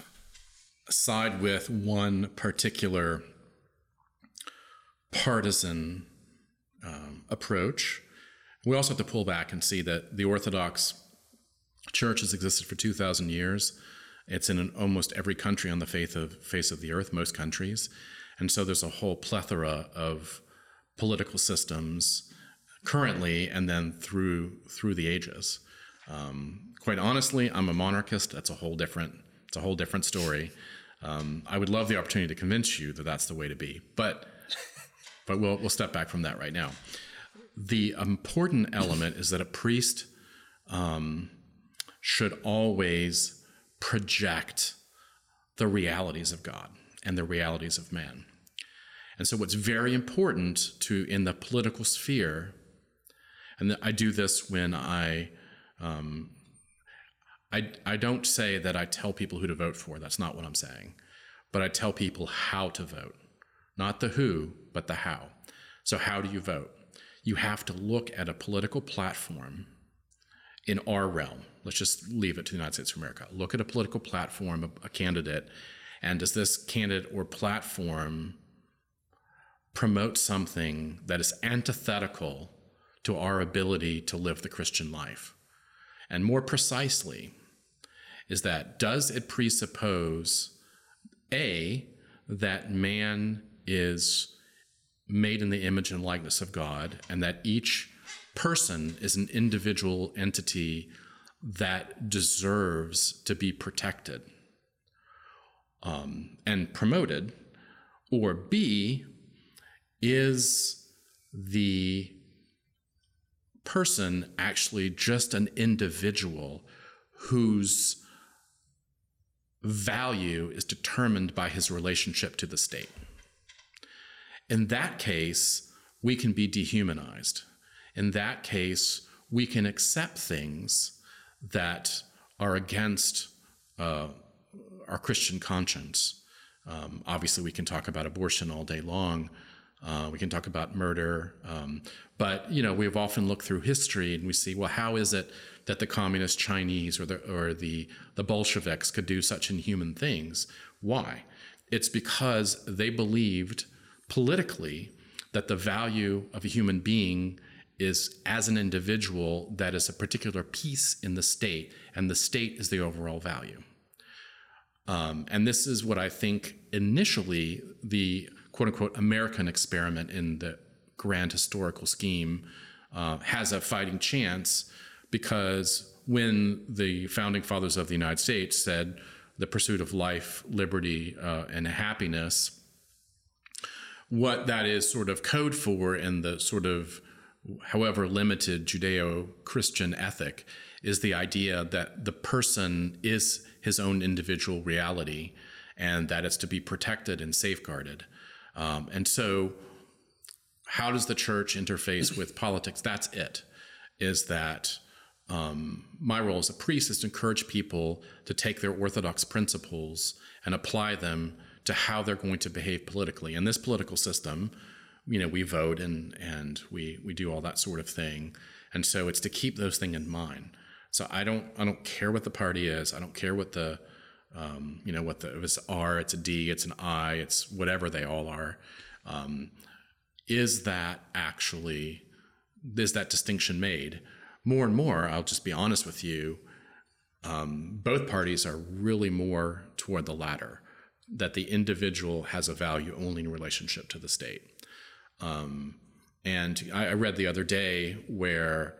side with one particular partisan um, approach. We also have to pull back and see that the Orthodox Church has existed for 2,000 years. It's in an, almost every country on the face of, face of the earth, most countries. And so there's a whole plethora of political systems currently and then through through the ages. Um, quite honestly, I'm a monarchist. That's a whole different it's a whole different story. Um, I would love the opportunity to convince you that that's the way to be, but but we'll we'll step back from that right now. The important element is that a priest um, should always project the realities of God and the realities of man. And so, what's very important to in the political sphere, and I do this when I, um, I, I don't say that I tell people who to vote for. That's not what I'm saying, but I tell people how to vote, not the who, but the how. So, how do you vote? You have to look at a political platform in our realm. Let's just leave it to the United States of America. Look at a political platform, a, a candidate, and does this candidate or platform promote something that is antithetical to our ability to live the Christian life? And more precisely, is that does it presuppose A, that man is made in the image and likeness of God, and that each person is an individual entity that deserves to be protected um, and promoted, or B, is the person actually just an individual whose value is determined by his relationship to the state? In that case, we can be dehumanized. In that case, we can accept things that are against uh, our Christian conscience. Um, obviously, we can talk about abortion all day long. Uh, we can talk about murder, um, but you know we've often looked through history and we see well how is it that the communist Chinese or the or the the Bolsheviks could do such inhuman things? Why? It's because they believed politically that the value of a human being is as an individual that is a particular piece in the state, and the state is the overall value. Um, and this is what I think initially the quote unquote American experiment in the grand historical scheme uh, has a fighting chance because when the founding fathers of the United States said the pursuit of life, liberty, uh, and happiness, what that is sort of code for in the sort of however limited Judeo Christian ethic is the idea that the person is his own individual reality and that it's to be protected and safeguarded. Um, and so, how does the church interface with politics? That's it, is that um, my role as a priest is to encourage people to take their orthodox principles and apply them to how they're going to behave politically. In this political system, you know, we vote and and we we do all that sort of thing. And so it's to keep those things in mind. So I don't I don't care what the party is. I don't care what the um, you know what the it's R, it's a D, it's an I, it's whatever they all are. Um, is that actually is that distinction made? More and more, I'll just be honest with you. Um, both parties are really more toward the latter, that the individual has a value only in relationship to the state. Um, and I, I read the other day where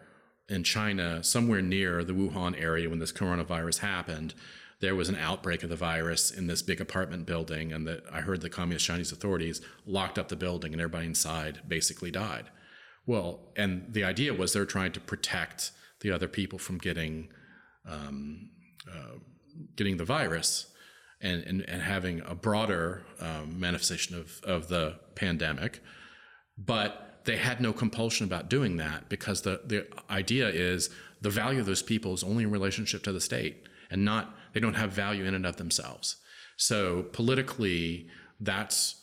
in China, somewhere near the Wuhan area when this coronavirus happened, there was an outbreak of the virus in this big apartment building, and that I heard the communist Chinese authorities locked up the building, and everybody inside basically died. Well, and the idea was they're trying to protect the other people from getting um, uh, getting the virus and, and, and having a broader um, manifestation of, of the pandemic. But they had no compulsion about doing that because the, the idea is the value of those people is only in relationship to the state and not, they don't have value in and of themselves. So politically, that's,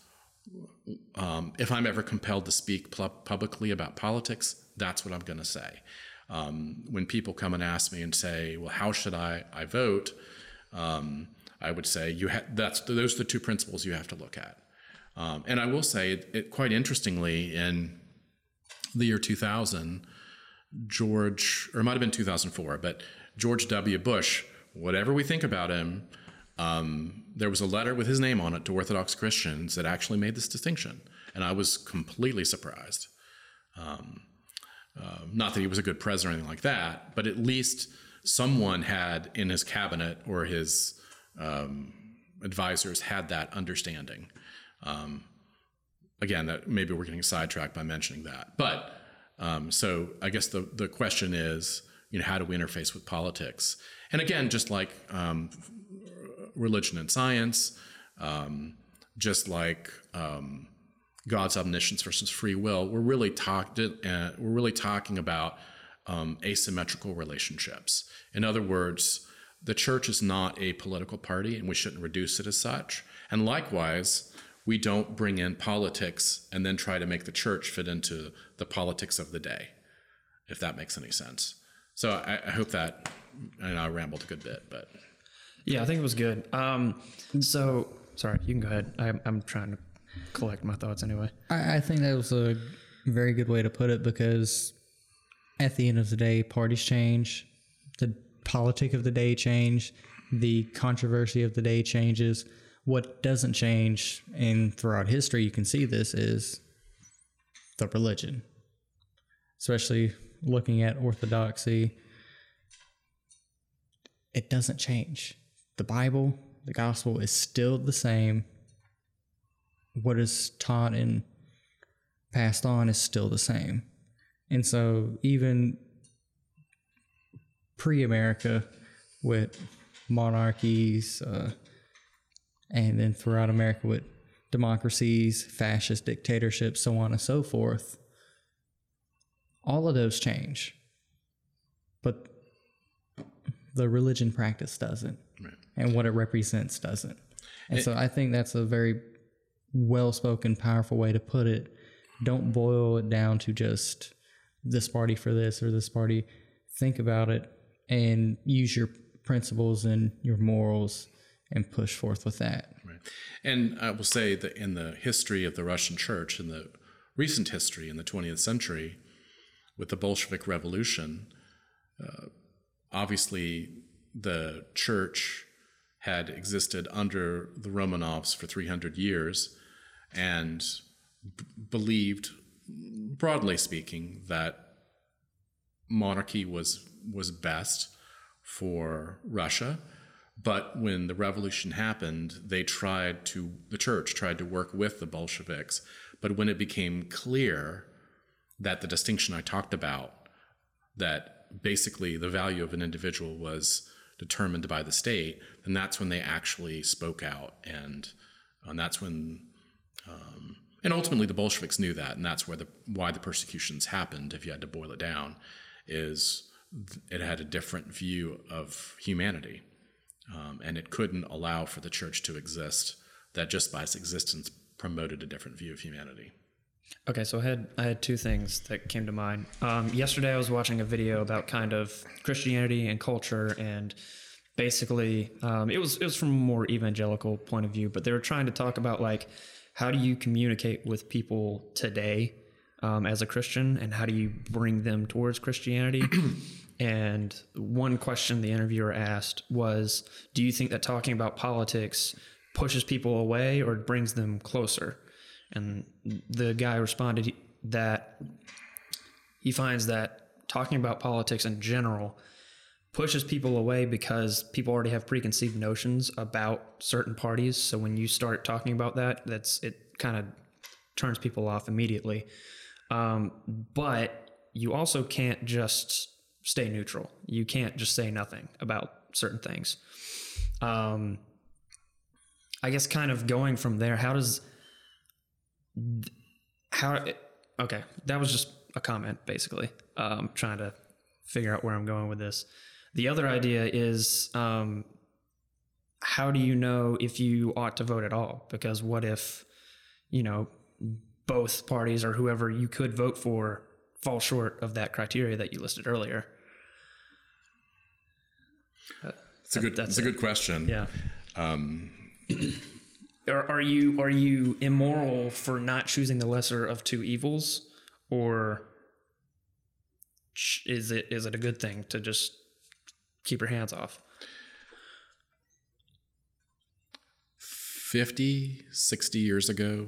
um, if I'm ever compelled to speak publicly about politics, that's what I'm going to say. Um, when people come and ask me and say, well, how should I, I vote? Um, I would say you ha- that's those are the two principles you have to look at. Um, and I will say, it, it, quite interestingly, in the year 2000, George, or it might have been 2004, but George W. Bush, whatever we think about him, um, there was a letter with his name on it to Orthodox Christians that actually made this distinction. And I was completely surprised. Um, uh, not that he was a good president or anything like that, but at least someone had in his cabinet or his um, advisors had that understanding. Um, again, that maybe we're getting sidetracked by mentioning that. But um, so I guess the, the question is you know, how do we interface with politics? And again, just like um, religion and science, um, just like um, God's omniscience versus free will, we're really talked. Uh, we're really talking about um, asymmetrical relationships. In other words, the church is not a political party, and we shouldn't reduce it as such. And likewise, we don't bring in politics and then try to make the church fit into the politics of the day, if that makes any sense. So I, I hope that, and I rambled a good bit, but yeah, I think it was good. Um, so sorry, you can go ahead. I'm, I'm trying to collect my thoughts anyway. I, I think that was a very good way to put it because at the end of the day, parties change, the politic of the day change, the controversy of the day changes. What doesn't change, and throughout history, you can see this is the religion, especially looking at orthodoxy. It doesn't change. The Bible, the gospel is still the same. What is taught and passed on is still the same. And so, even pre America, with monarchies, uh, and then throughout America with democracies, fascist dictatorships, so on and so forth, all of those change. But the religion practice doesn't. And what it represents doesn't. And it, so I think that's a very well spoken, powerful way to put it. Don't boil it down to just this party for this or this party. Think about it and use your principles and your morals and push forth with that. Right. And I will say that in the history of the Russian church, in the recent history in the 20th century, with the Bolshevik Revolution, uh, obviously the church had existed under the Romanovs for 300 years and b- believed, broadly speaking, that monarchy was was best for Russia. But when the revolution happened, they tried to the church tried to work with the Bolsheviks. But when it became clear that the distinction I talked about, that basically the value of an individual was determined by the state, then that's when they actually spoke out, and and that's when, um, and ultimately the Bolsheviks knew that, and that's where the why the persecutions happened. If you had to boil it down, is it had a different view of humanity, um, and it couldn't allow for the church to exist. That just by its existence promoted a different view of humanity. Okay, so I had I had two things that came to mind. Um, yesterday, I was watching a video about kind of Christianity and culture, and basically, um, it was it was from a more evangelical point of view, but they were trying to talk about like how do you communicate with people today um, as a Christian, and how do you bring them towards Christianity? and one question the interviewer asked was, "Do you think that talking about politics pushes people away or brings them closer?" And the guy responded that he finds that talking about politics in general pushes people away because people already have preconceived notions about certain parties. So when you start talking about that, that's it kind of turns people off immediately. Um, but you also can't just stay neutral. You can't just say nothing about certain things. Um, I guess kind of going from there, how does how okay that was just a comment basically um, trying to figure out where i'm going with this. The other idea is um, how do you know if you ought to vote at all? Because what if you know both parties or whoever you could vote for fall short of that criteria that you listed earlier? It's a good that's, a good question. Yeah. Um, are, are you are you immoral for not choosing the lesser of two evils, or is it is it a good thing to just keep your hands off? 50, 60 years ago,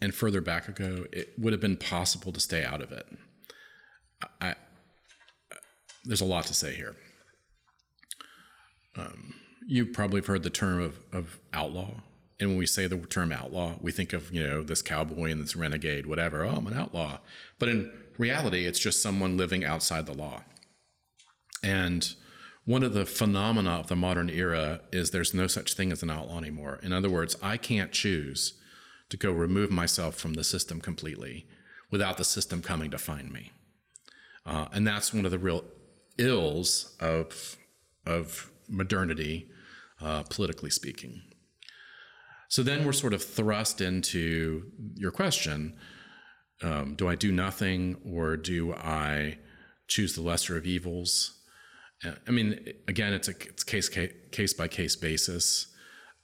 and further back ago, it would have been possible to stay out of it. I, there's a lot to say here. Um, you probably have heard the term of, of outlaw and when we say the term outlaw, we think of, you know, this cowboy and this renegade, whatever. Oh, I'm an outlaw. But in reality, it's just someone living outside the law. And one of the phenomena of the modern era is there's no such thing as an outlaw anymore. In other words, I can't choose to go remove myself from the system completely without the system coming to find me. Uh, and that's one of the real ills of, of modernity, uh, politically speaking. So then we're sort of thrust into your question um, do I do nothing or do I choose the lesser of evils? Uh, I mean, again, it's a it's case case by case basis.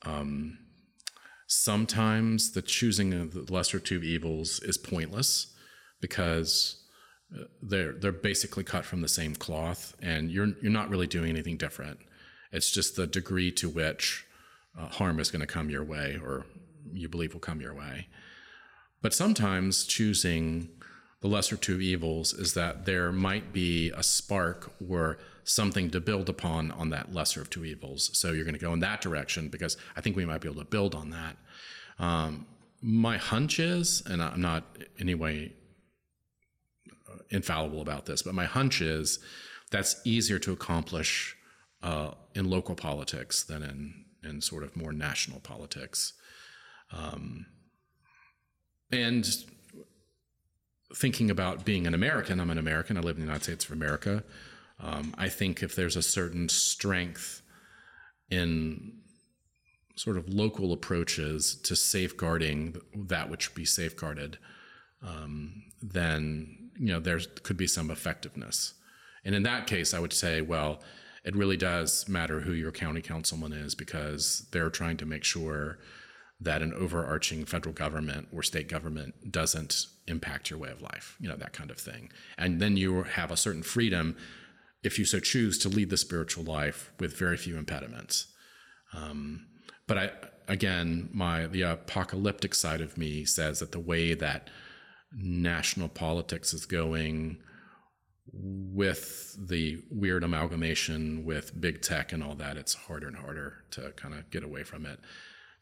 Um, sometimes the choosing of the lesser of two evils is pointless because uh, they're they're basically cut from the same cloth, and you're you're not really doing anything different. It's just the degree to which uh, harm is going to come your way, or you believe will come your way. But sometimes choosing the lesser two evils is that there might be a spark or something to build upon on that lesser of two evils. So you're going to go in that direction because I think we might be able to build on that. Um, my hunch is, and I'm not anyway uh, infallible about this, but my hunch is that's easier to accomplish uh, in local politics than in in sort of more national politics. Um, and thinking about being an American, I'm an American. I live in the United States of America. Um, I think if there's a certain strength in sort of local approaches to safeguarding that which be safeguarded, um, then you know there could be some effectiveness. And in that case, I would say, well, it really does matter who your county councilman is because they're trying to make sure that an overarching federal government or state government doesn't impact your way of life, you know, that kind of thing. And then you have a certain freedom, if you so choose, to lead the spiritual life with very few impediments. Um, but I, again, my the apocalyptic side of me says that the way that national politics is going, with the weird amalgamation with big tech and all that, it's harder and harder to kind of get away from it.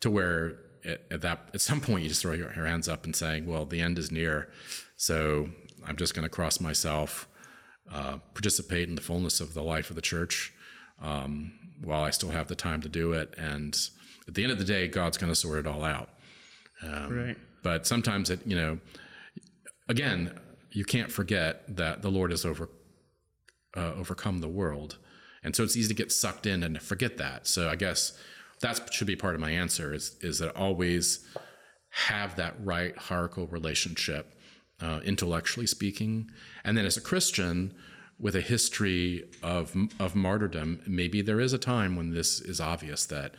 To where at, at that at some point you just throw your, your, hands up and saying, "Well, the end is near," so I'm just going to cross myself, uh, participate in the fullness of the life of the church um, while I still have the time to do it, and at the end of the day, God's going to sort it all out. Um, right. But sometimes it, you know, again, you can't forget that the Lord has over uh, overcome the world, and so it's easy to get sucked in and forget that. So I guess that should be part of my answer is is that always have that right hierarchical relationship, uh, intellectually speaking, and then as a Christian with a history of of martyrdom, maybe there is a time when this is obvious that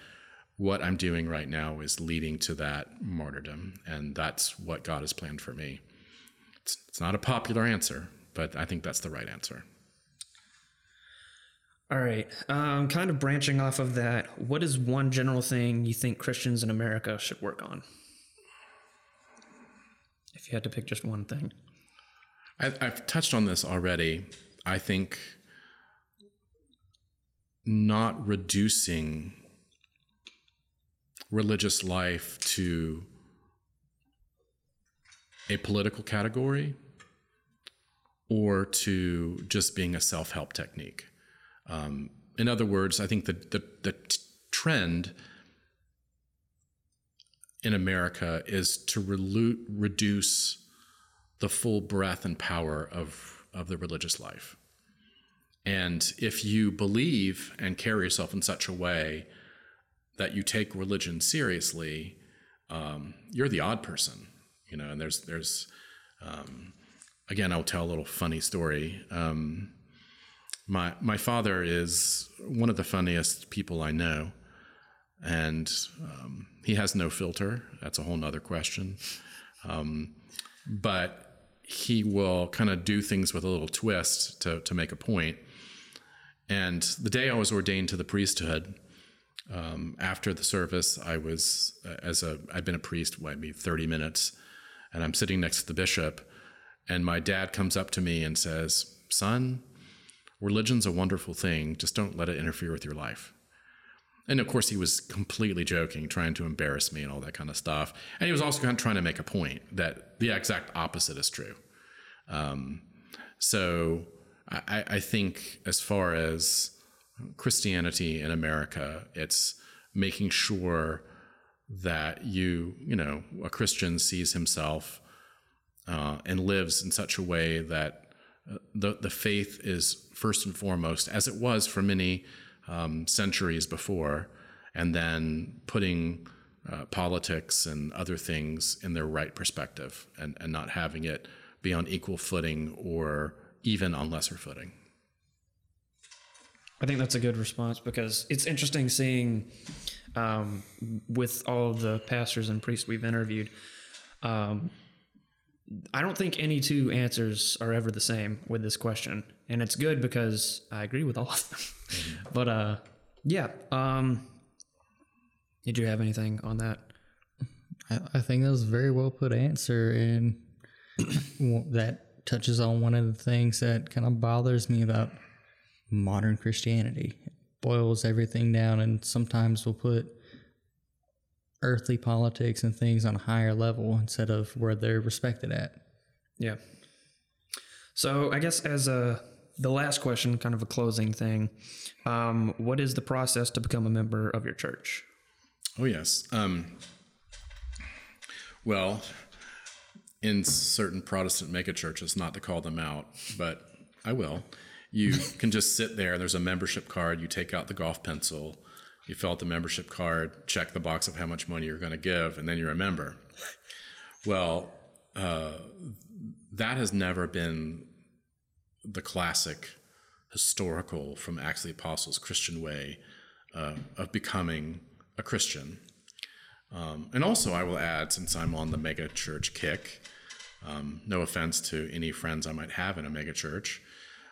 what I'm doing right now is leading to that martyrdom, and that's what God has planned for me. It's, it's not a popular answer, but I think that's the right answer. All right. Um, kind of branching off of that, what is one general thing you think Christians in America should work on? If you had to pick just one thing, I, I've touched on this already. I think not reducing religious life to a political category or to just being a self help technique. Um, in other words, I think the, the, the t- trend in America is to reduce the full breadth and power of, of the religious life. And if you believe and carry yourself in such a way that you take religion seriously, um, you're the odd person you know and there's there's um, again i'll tell a little funny story. Um, my my father is one of the funniest people i know and um, he has no filter. That's a whole nother question. Um, but he will kind of do things with a little twist to, to make a point. and the day i was ordained to the priesthood um, after the service i was as a i'd been a priest maybe 30 minutes and I'm sitting next to the bishop, and my dad comes up to me and says, Son, religion's a wonderful thing, just don't let it interfere with your life. and of course, he was completely joking, trying to embarrass me and all that kind of stuff. And he was also kind of trying to make a point that the exact opposite is true. Um, so I, I think, as far as Christianity in America, it's making sure that you, you know, a Christian sees himself uh, and lives in such a way that uh, the the faith is first and foremost, as it was for many um, centuries before, and then putting uh, politics and other things in their right perspective, and and not having it be on equal footing or even on lesser footing. I think that's a good response because it's interesting seeing um, with all of the pastors and priests we've interviewed. Um, I don't think any two answers are ever the same with this question, and it's good because I agree with all of them. But uh, yeah, um, did you have anything on that? I, I think that was a very well put answer, and that touches on one of the things that kind of bothers me about modern Christianity. It boils everything down, and sometimes we'll put earthly politics and things on a higher level instead of where they're respected at. Yeah. So I guess as a the last question, kind of a closing thing, um, what is the process to become a member of your church? Oh yes. Um, well, in certain Protestant megachurches, not to call them out, but I will. You can just sit there. There's a membership card. You take out the golf pencil. You fill out the membership card, check the box of how much money you're going to give, and then you're a member. Well, uh, that has never been the classic historical from Acts of the Apostles Christian way uh, of becoming a Christian. Um, and also, I will add, since I'm on the mega church kick, um, no offense to any friends I might have in a megachurch,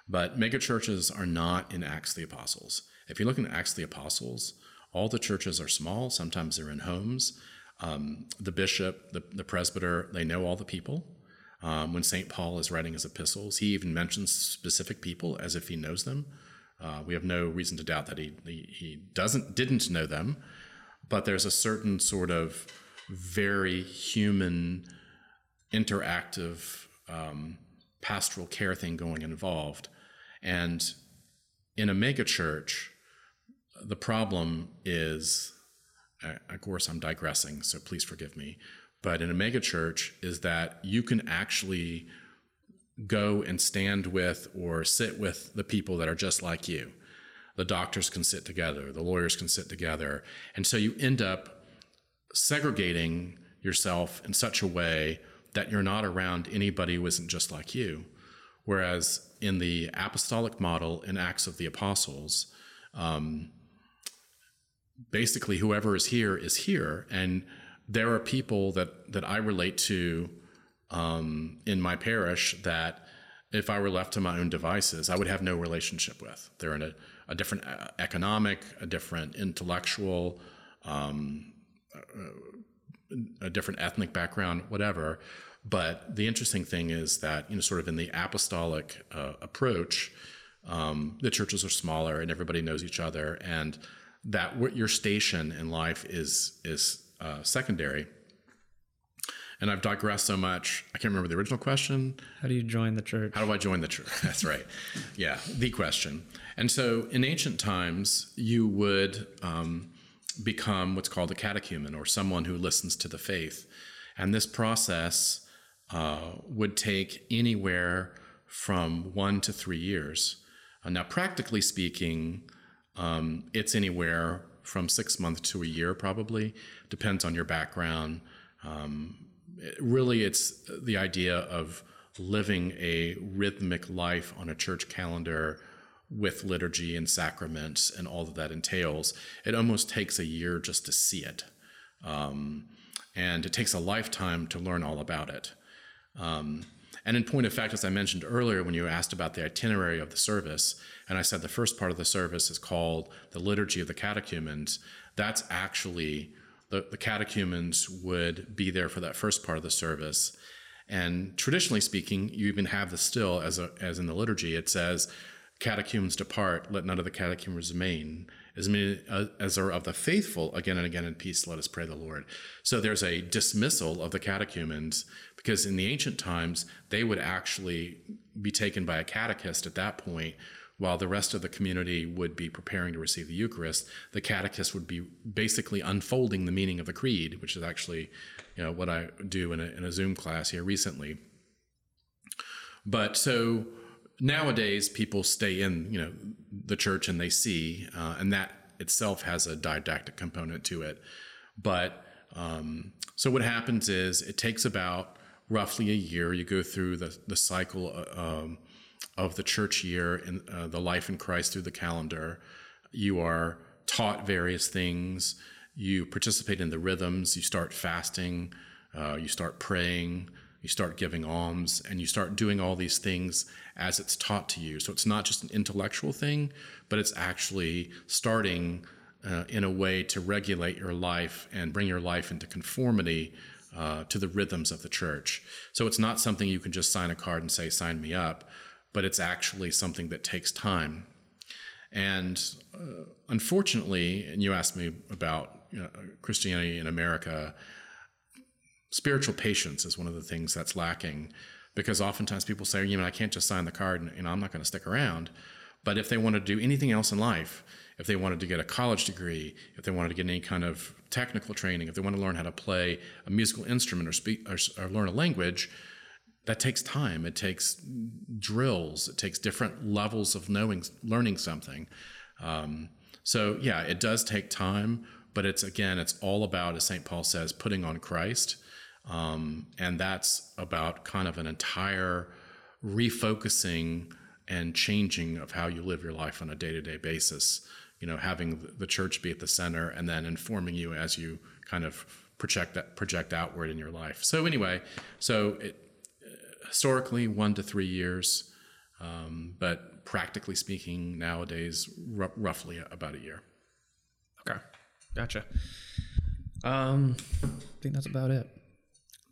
but megachurches are not in Acts the Apostles. If you look in Acts the Apostles, all the churches are small. Sometimes they're in homes. Um, the bishop, the, the, presbyter, they know all the people. Um, when St. Paul is writing his epistles, he even mentions specific people as if he knows them. Uh, we have no reason to doubt that he, he, he doesn't didn't know them, but there's a certain sort of very human interactive um, pastoral care thing going involved. And in a megachurch, the problem is, of course, I'm digressing, so please forgive me. But in a megachurch, is that you can actually go and stand with or sit with the people that are just like you. The doctors can sit together, the lawyers can sit together. And so you end up segregating yourself in such a way that you're not around anybody who isn't just like you. Whereas in the apostolic model in Acts of the Apostles, um, basically whoever is here is here, and there are people that that I relate to um, in my parish that if I were left to my own devices, I would have no relationship with. They're in a, a different uh, economic, a different intellectual, um, a different ethnic background, whatever. But the interesting thing is that, you know, sort of in the apostolic uh, approach, um, the churches are smaller and everybody knows each other, and that what your station in life is is uh, secondary. And I've digressed so much. I can't remember the original question. How do you join the church? How do I join the church? That's right. yeah, the question. And so in ancient times, you would um, become what's called a catechumen or someone who listens to the faith. And this process uh, would take anywhere from one to three years. Uh, now, practically speaking, um, it's anywhere from six months to a year, probably. Depends on your background. Um, it, really, it's the idea of living a rhythmic life on a church calendar with liturgy and sacraments and all that that entails. It almost takes a year just to see it. Um, and it takes a lifetime to learn all about it. Um, and in point of fact, as I mentioned earlier, when you asked about the itinerary of the service, and I said the first part of the service is called the Liturgy of the Catechumens, that's actually the, the catechumens would be there for that first part of the service. And traditionally speaking, you even have the still as, a, as in the liturgy, it says, catechumens depart, let none of the catechumens remain. as many uh, as are of the faithful, again and again in peace, let us pray the Lord. So there's a dismissal of the catechumens because in the ancient times, they would actually be taken by a catechist at that point, while the rest of the community would be preparing to receive the Eucharist. The catechist would be basically unfolding the meaning of the creed, which is actually you know, what I do in a, in a Zoom class here recently. But so nowadays people stay in you know the church and they see uh, and that itself has a didactic component to it but um, so what happens is it takes about roughly a year. You go through the, the cycle uh, um, of the church year and uh, the life in christ through the calendar. You are taught various things. You participate in the rhythms. You start fasting uh, you start praying you start giving alms and you start doing all these things as it's taught to you. So it's not just an intellectual thing, but it's actually starting uh, in a way to regulate your life and bring your life into conformity uh, to the rhythms of the church. So it's not something you can just sign a card and say, sign me up, but it's actually something that takes time. And uh, unfortunately, and you asked me about you know, Christianity in America, spiritual patience is one of the things that's lacking because oftentimes people say, you know, I can't just sign the card and know, I'm not going to stick around. But if they want to do anything else in life, if they wanted to get a college degree, if they wanted to get any kind of technical training, if they want to learn how to play a musical instrument or speak or, or learn a language, that takes time. It takes drills. It takes different levels of knowing, learning something. Um, so yeah, it does take time, but it's again, it's all about, as St. Paul says, putting on Christ um, and that's about kind of an entire refocusing and changing of how you live your life on a day to day basis. You know, having the church be at the center and then informing you as you kind of project that project outward in your life. So anyway, so it, historically one to three years, um, but practically speaking, nowadays r- roughly about a year. Okay, gotcha. Um, I think that's about it.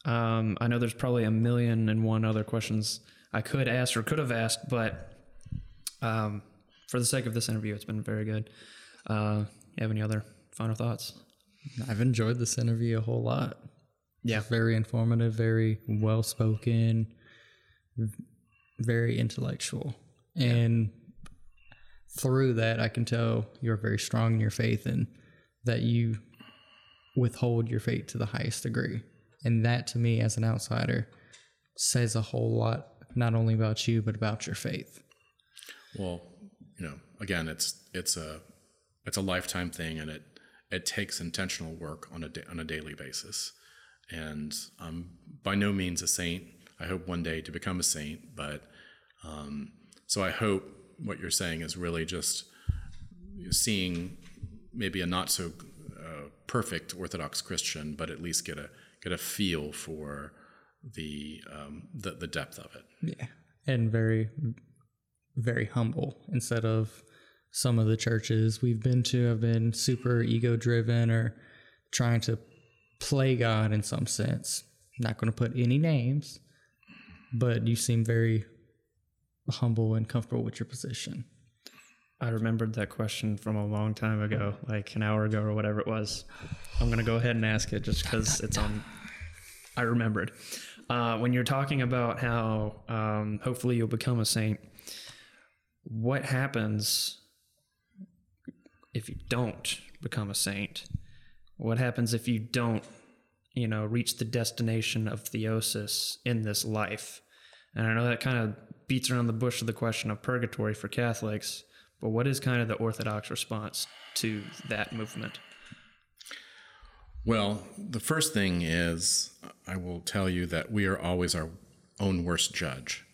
Um, I know there's probably a million and one other questions I could ask or could have asked, but um, for the sake of this interview, it's been very good. Uh, you have any other final thoughts? I've enjoyed this interview a whole lot. Yeah. Very informative, very well spoken, very intellectual. And through that, I can tell you're very strong in your faith and that you withhold your faith to the highest degree. And that to me, as an outsider, says a whole lot, not only about you, but about your faith. Well, you know, again, it's it's a it's a lifetime thing, and it it takes intentional work on a da- on a daily basis. And I'm by no means a saint. I hope one day to become a saint, but um, so I hope what you're saying is really just seeing maybe a not so uh, perfect Orthodox Christian, but at least get a get a feel for the um, the, the depth of it. Yeah, and very very humble instead of some of the churches we've been to have been super ego driven or trying to play God in some sense. not going to put any names, but you seem very humble and comfortable with your position. I remembered that question from a long time ago, like an hour ago or whatever it was. I'm going to go ahead and ask it just because it's on. I remembered. Uh, when you're talking about how um, hopefully you'll become a saint, what happens if you don't become a saint? What happens if you don't, you know, reach the destination of theosis in this life? And I know that kind of beats around the bush of the question of purgatory for Catholics, but what is kind of the Orthodox response to that movement? Well, the first thing is I will tell you that we are always our own worst judge.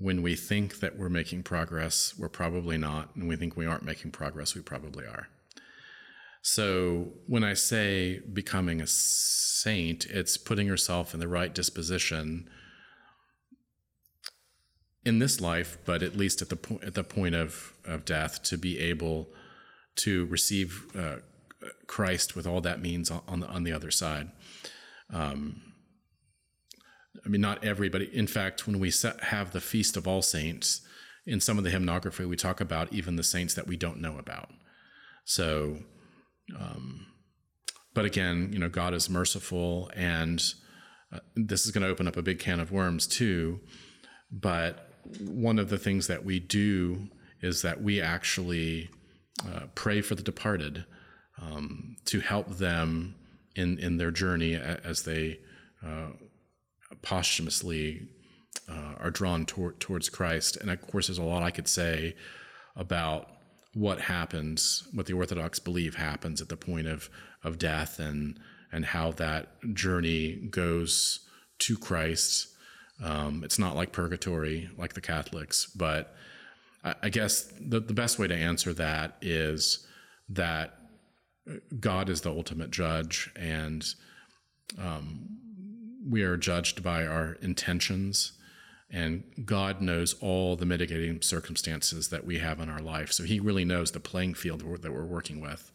When we think that we're making progress, we're probably not. And we think we aren't making progress, we probably are. So when I say becoming a saint, it's putting yourself in the right disposition in this life, but at least at the point at the point of, of death, to be able to receive uh, Christ with all that means on the on the other side. Um, I mean, not everybody. In fact, when we have the feast of all saints, in some of the hymnography, we talk about even the saints that we don't know about. So, um, but again, you know, God is merciful, and uh, this is going to open up a big can of worms too. But one of the things that we do is that we actually uh, pray for the departed um, to help them in in their journey as they uh, posthumously uh, are drawn tor- towards Christ. And of course, there's a lot I could say about what happens, what the Orthodox believe happens at the point of of death, and and how that journey goes to Christ. Um, it's not like purgatory, like the Catholics, but I, I guess the, the best way to answer that is that God is the ultimate judge, and um, we are judged by our intentions. And God knows all the mitigating circumstances that we have in our life. So He really knows the playing field that we're working with.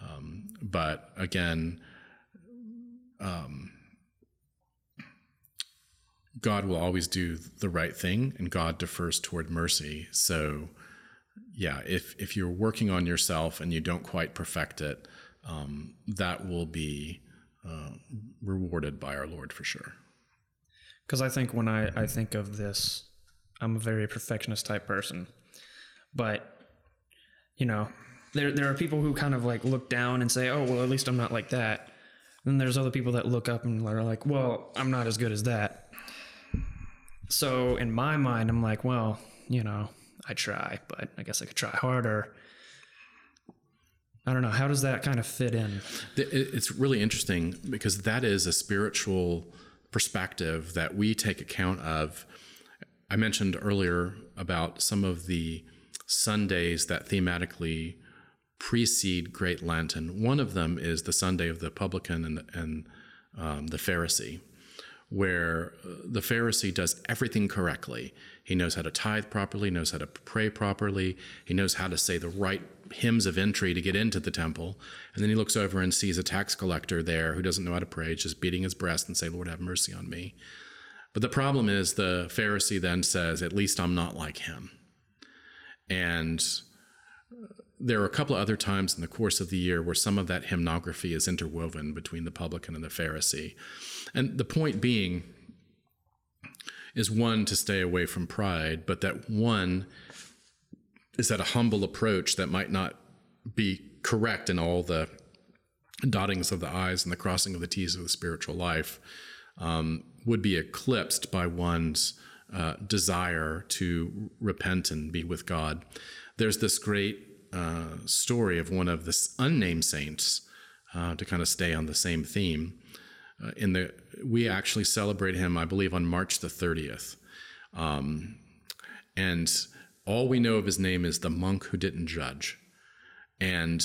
Um, but again, um, God will always do the right thing, and God defers toward mercy. So, yeah, if if you're working on yourself and you don't quite perfect it, um, that will be uh, rewarded by our Lord for sure. Because I think when I, I think of this, I'm a very perfectionist type person. But, you know, there, there are people who kind of like look down and say, oh, well, at least I'm not like that. And there's other people that look up and are like, well, I'm not as good as that. So in my mind, I'm like, well, you know, I try, but I guess I could try harder. I don't know. How does that kind of fit in? It's really interesting because that is a spiritual perspective that we take account of. I mentioned earlier about some of the Sundays that thematically precede Great Lenten. One of them is the Sunday of the publican and, and um, the Pharisee, where uh, the Pharisee does everything correctly. He knows how to tithe properly, knows how to pray properly, he knows how to say the right hymns of entry to get into the temple. And then he looks over and sees a tax collector there who doesn't know how to pray, just beating his breast and say, Lord, have mercy on me. But the problem is the Pharisee then says, At least I'm not like him. And uh, there are a couple of other times in the course of the year where some of that hymnography is interwoven between the publican and the Pharisee. And the point being is one, to stay away from pride, but that one is that a humble approach that might not be correct in all the dottings of the I's and the crossing of the T's of the spiritual life um, would be eclipsed by one's uh, desire to repent and be with God. There's this great uh, story of one of the unnamed saints uh, to kind of stay on the same theme. Uh, in the we actually celebrate him, I believe, on March the 30th, um, and all we know of his name is the monk who didn't judge. And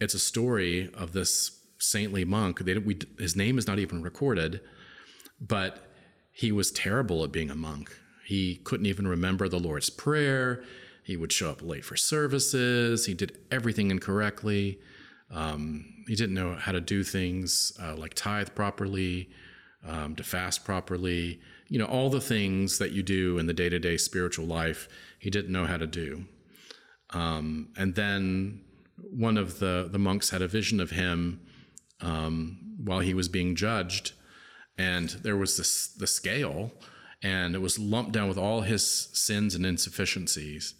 it's a story of this saintly monk. They, we, his name is not even recorded, but he was terrible at being a monk. He couldn't even remember the Lord's Prayer. He would show up late for services. He did everything incorrectly. Um, he didn't know how to do things uh, like tithe properly, um, to fast properly. You know, all the things that you do in the day to day spiritual life he didn't know how to do. Um, and then one of the, the monks had a vision of him um, while he was being judged, and there was this the scale, and it was lumped down with all his sins and insufficiencies.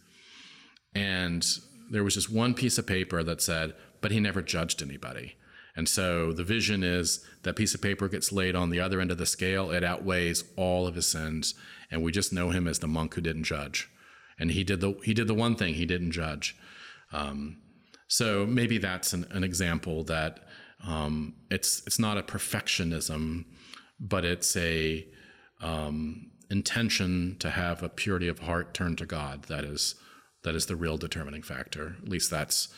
And there was just one piece of paper that said, but he never judged anybody. And so the vision is that piece of paper gets laid on the other end of the scale, it outweighs all of his sins, and we just know him as the monk who didn't judge and he did the he did the one thing he didn't judge. Um, so maybe that's an, an example that um, it's it's not a perfectionism, but it's a um, intention to have a purity of heart turned to God. That is that is the real determining factor. At least that's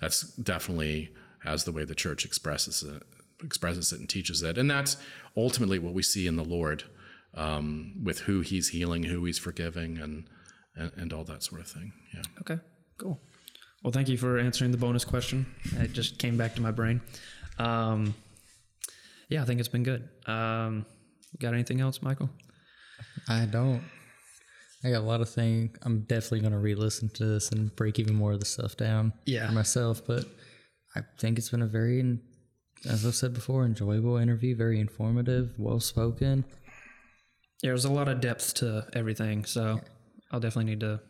that's definitely as the way the church expresses it expresses it and teaches it, and that's ultimately what we see in the Lord um, with who He's healing, who He's forgiving, and and, and all that sort of thing. Yeah. Okay, cool. Well, thank you for answering the bonus question. It just came back to my brain. Um, yeah, I think it's been good. Um, got anything else, Michael? I don't. I got a lot of things. I'm definitely going to re-listen to this and break even more of the stuff down Yeah. for myself. But I think it's been a very, as I've said before, enjoyable interview. Very informative, well spoken. Yeah, there's a lot of depth to everything, so I'll definitely need to.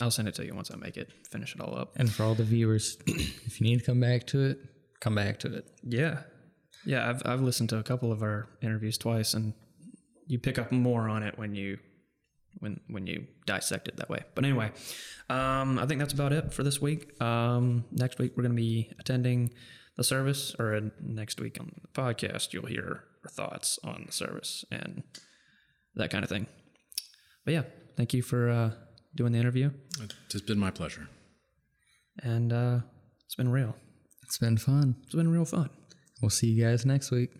I'll send it to you once I make it, finish it all up. And for all the viewers, if you need to come back to it, come back to it. Yeah, yeah. I've I've listened to a couple of our interviews twice, and you pick up more on it when you when when you dissect it that way. But anyway, um, I think that's about it for this week. Um, next week we're going to be attending the service, or uh, next week on the podcast you'll hear our thoughts on the service and that kind of thing. But yeah, thank you for uh, doing the interview, It's been my pleasure. and uh, it's been real. It's been fun. It's been real fun. We'll see you guys next week.